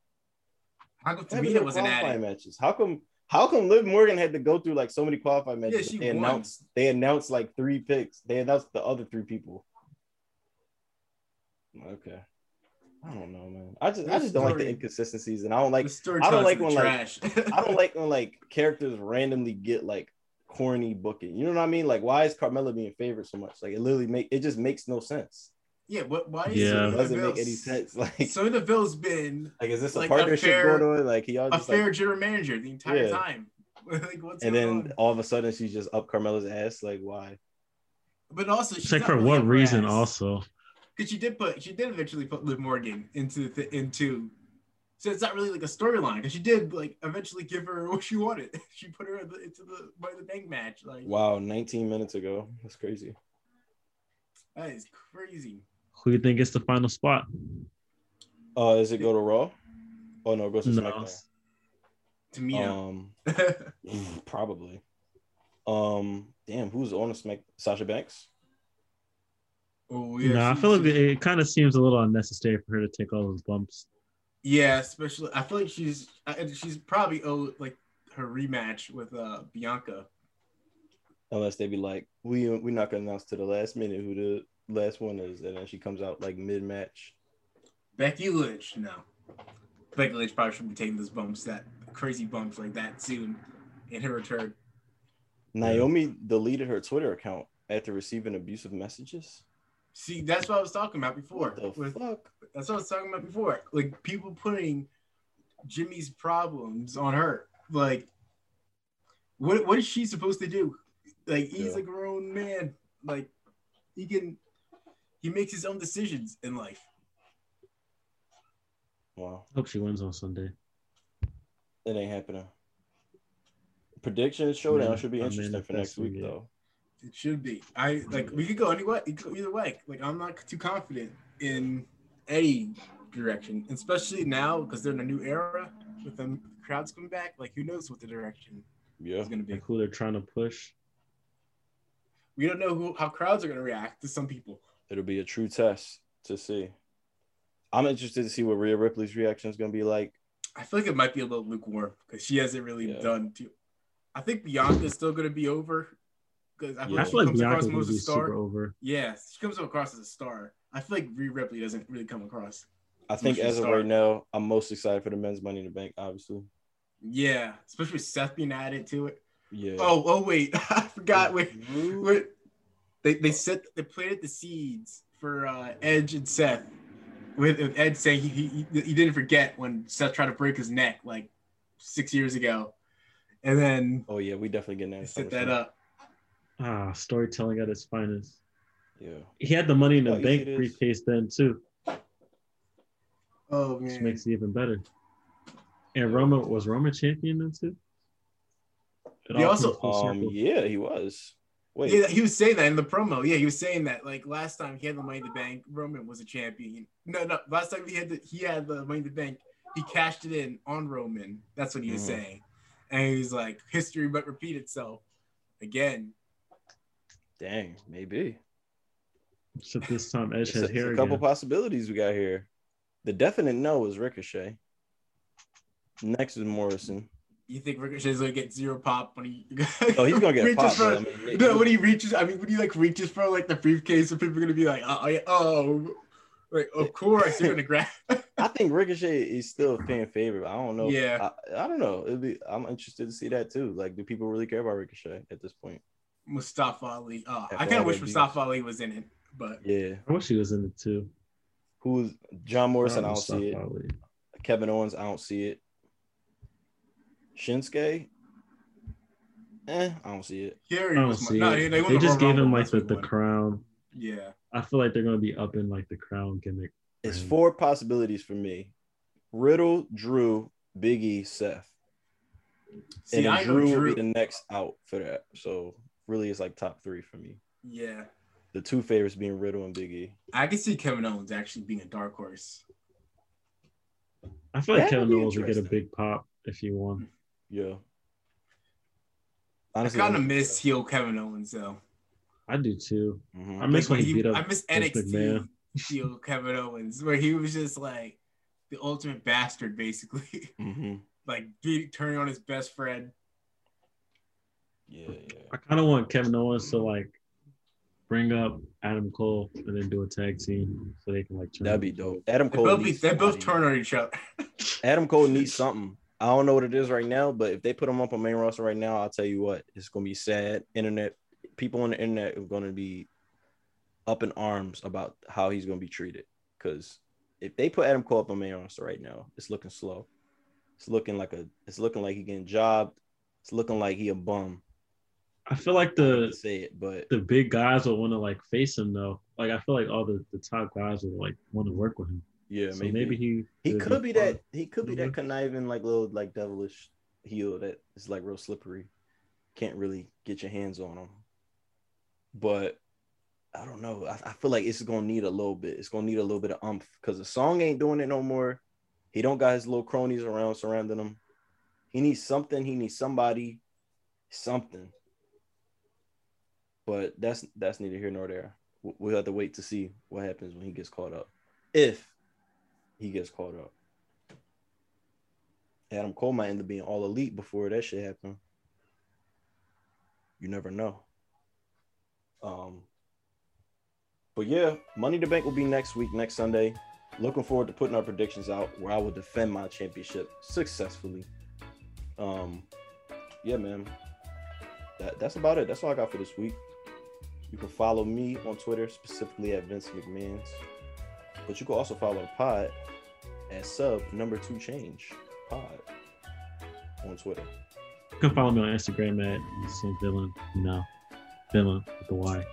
How come What happened to Tamina wasn't qualifying added? matches. How come? How come Liv Morgan had to go through like so many qualified matches? she they won. announced. They announced like three picks. They announced the other three people. Okay. I don't know, man. I just I This just don't like the inconsistencies, and I don't like I don't like when, the like. *laughs* I don't like when like characters randomly get like corny booking. You know what I mean? Like, why is Carmella being favored so much? Like, it literally make it just makes no sense. Yeah, what? Why is Yeah. It doesn't Deville- make any sense. Like, Sonya Deville's been like is this a like, a partnership fair- going on? Like, he all a just fair like, general manager the entire Yeah. time. *laughs* like what's and then on? all of a sudden she's just up Carmella's ass. Like, why? But also, It's she's like for really what reason ass. also? Because she did put, she did eventually put Liv Morgan into the into. So it's not really like a storyline because she did like eventually give her what she wanted. *laughs* She put her in the, into the by the bank match. Like Wow, 19 minutes ago. That's crazy. that is crazy. Who do you think gets the final spot? Uh, is it go to Raw? Oh no, it goes to No. SmackDown. Tamina. Um, *laughs* probably. Um, damn, who's on the Smack? Sasha Banks. oh no, I she- feel like it, it kind of seems a little unnecessary for her to take all those bumps. Yeah, especially I feel like she's she's probably owed like her rematch with uh Bianca. Unless they be like, we we're not gonna announce to the last minute who the last one is, and then she comes out like mid match. Becky Lynch, no. Becky Lynch probably shouldn't be taking those bumps, that crazy bumps like that soon in her return. Naomi deleted her Twitter account after receiving abusive messages. See, that's what I was talking about before. What the with- fuck? That's what I was talking about before. Like people putting Jimmy's problems on her. Like, what what is she supposed to do? Like he's Yeah. a grown man. Like he can he makes his own decisions in life. Wow, Hope she wins on Sunday. it ain't happening. Prediction showdown Man, should be interesting for next week it. though. It should be. I like we could go anyway. it could go Either way, like I'm not too confident in any direction, especially now because they're in a new era with them crowds coming back. Like who knows what the direction Yeah, is going to be? Like who they're trying to push. We don't know who how crowds are going to react to some people. It'll be a true test to see. I'm interested to see what Rhea Ripley's reaction is gonna be like. I feel like it might be a little lukewarm because she hasn't really Yeah. done too. I think Bianca's still going to be over because I feel Yeah. I like she feel like comes across Bianca's more gonna as a star. over. Yeah, she comes across as a star. I feel like Rhea Ripley doesn't really come across. I think as of star. right now, I'm most excited for the men's Money in the Bank. Obviously, Yeah, especially Seth being added to it. yeah. Oh, oh wait, *laughs* I forgot. Wait, wait. They they set they planted the seeds for uh, Edge and Seth. With, with Edge saying he, he he didn't forget when Seth tried to break his neck like six years ago, and then Oh yeah, we definitely get that. set that up. Ah, storytelling at its finest. Yeah. He had the money in the Oh, bank easy it is. briefcase then too, Oh which man, makes it even better. And Roman was Roman champion then too. It He also- Um. Yeah, he was. Wait. yeah, he was saying that in the promo. Yeah, he was saying that like last time he had the Money in the Bank, Roman was a champion. No, no, last time he had the he had the Money in the Bank, he cashed it in on Roman. That's what he was Mhm. saying, and he's like, history but repeat itself again. Dang. Maybe. Except this time Edge a, has it's hair a couple again. possibilities we got here. The definite no is Ricochet. Next is Morrison. You think Ricochet's gonna get zero pop when he? *laughs* Oh, he's gonna get a pop. for- I mean, no, when he reaches, I mean, when he like reaches for like the briefcase, and people are gonna be like, oh, yeah, oh, like of course you're gonna grab. *laughs* I think Ricochet is still a fan favorite. I don't know. Yeah. I, I don't know. It'd be. I'm interested to see that too. Like, do people really care about Ricochet at this point? Mustafa Ali. Oh, I kind of wish Mustafa Ali was in it, but Yeah. I wish he was in it too. Who's John Morrison? I Not don't see it. Ali. Kevin Owens, I don't see it. Shinsuke, eh, I don't see it. Gary I don't was my, see no, it. they, They, just gave him like the, the crown. Yeah, I feel like they're gonna be up in like the crown gimmick. It's Right. four possibilities for me: Riddle, Drew, Big E, Seth, See, and I know Drew, will be the next out for that. So really, it's like top three for me. Yeah, The two favorites being Riddle and Biggie. I can see Kevin Owens actually being a dark horse. I feel like That would Kevin Owens would get a big pop if he won. Yeah. I kind of miss heel Kevin Owens though. I do too. Mhm. I miss when when he beat up I miss NXT McMahon. heel *laughs* Kevin Owens, where he was just like the ultimate bastard, basically, *laughs* Mhm. like beat, turning on his best friend. Yeah, yeah. I kind of want Kevin Owens to like bring up Adam Cole and then do a tag team so they can like turn. That'd be dope. Adam Cole. They Cole. both, be, they both turn on each other. Adam Cole needs *laughs* something. I don't know what it is right now, but if they put him up on main roster right now, I'll tell you what, it's gonna be sad. Internet people on the internet are gonna be up in arms about how he's gonna be treated. Because if they put Adam Cole up on main roster right now, it's looking slow. It's looking like a. It's looking like he getting jobbed. It's looking like he a bum. I feel like I hate to the say it, but the big guys will want to like face him though. Like I feel like all the, the top guys will like want to work with him. Yeah, so maybe, maybe, he he would could be fun. that. He could be that Mhm. conniving, like little, like devilish heel that is like real slippery. Can't really get your hands on him. But I don't know. I, I feel like it's gonna need a little bit. It's gonna need a little bit of umph because the song ain't doing it no more. He don't got his little cronies around surrounding him. He needs something. He needs somebody, something. But that's that's neither here nor there. We- We'll have to wait to see what happens when he gets caught up, if he gets caught up. Adam Cole might end up being all elite before that shit happen. You never know. Um, but yeah, Money the Bank will be next week, next Sunday. Looking forward to putting our predictions out where I will defend my championship successfully. Um, yeah, man. That, that's about it. That's all I got for this week. You can follow me on Twitter, specifically at Vince McMahon's. But you can also follow the pod at sub number two change pod on Twitter. You can follow me on Instagram at some villain, you know, villain with the Y.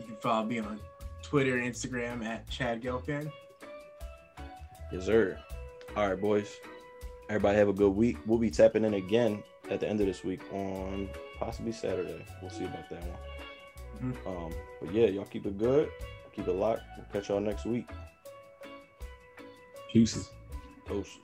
You can follow me on Twitter and Instagram at Chad Gelfan. Yes, sir. All right, boys. Everybody have a good week. We'll be tapping in again at the end of this week on possibly Saturday. We'll see about that one. Um, but yeah, y'all keep it good. Keep it locked. We'll catch y'all next week. Juices. Doses.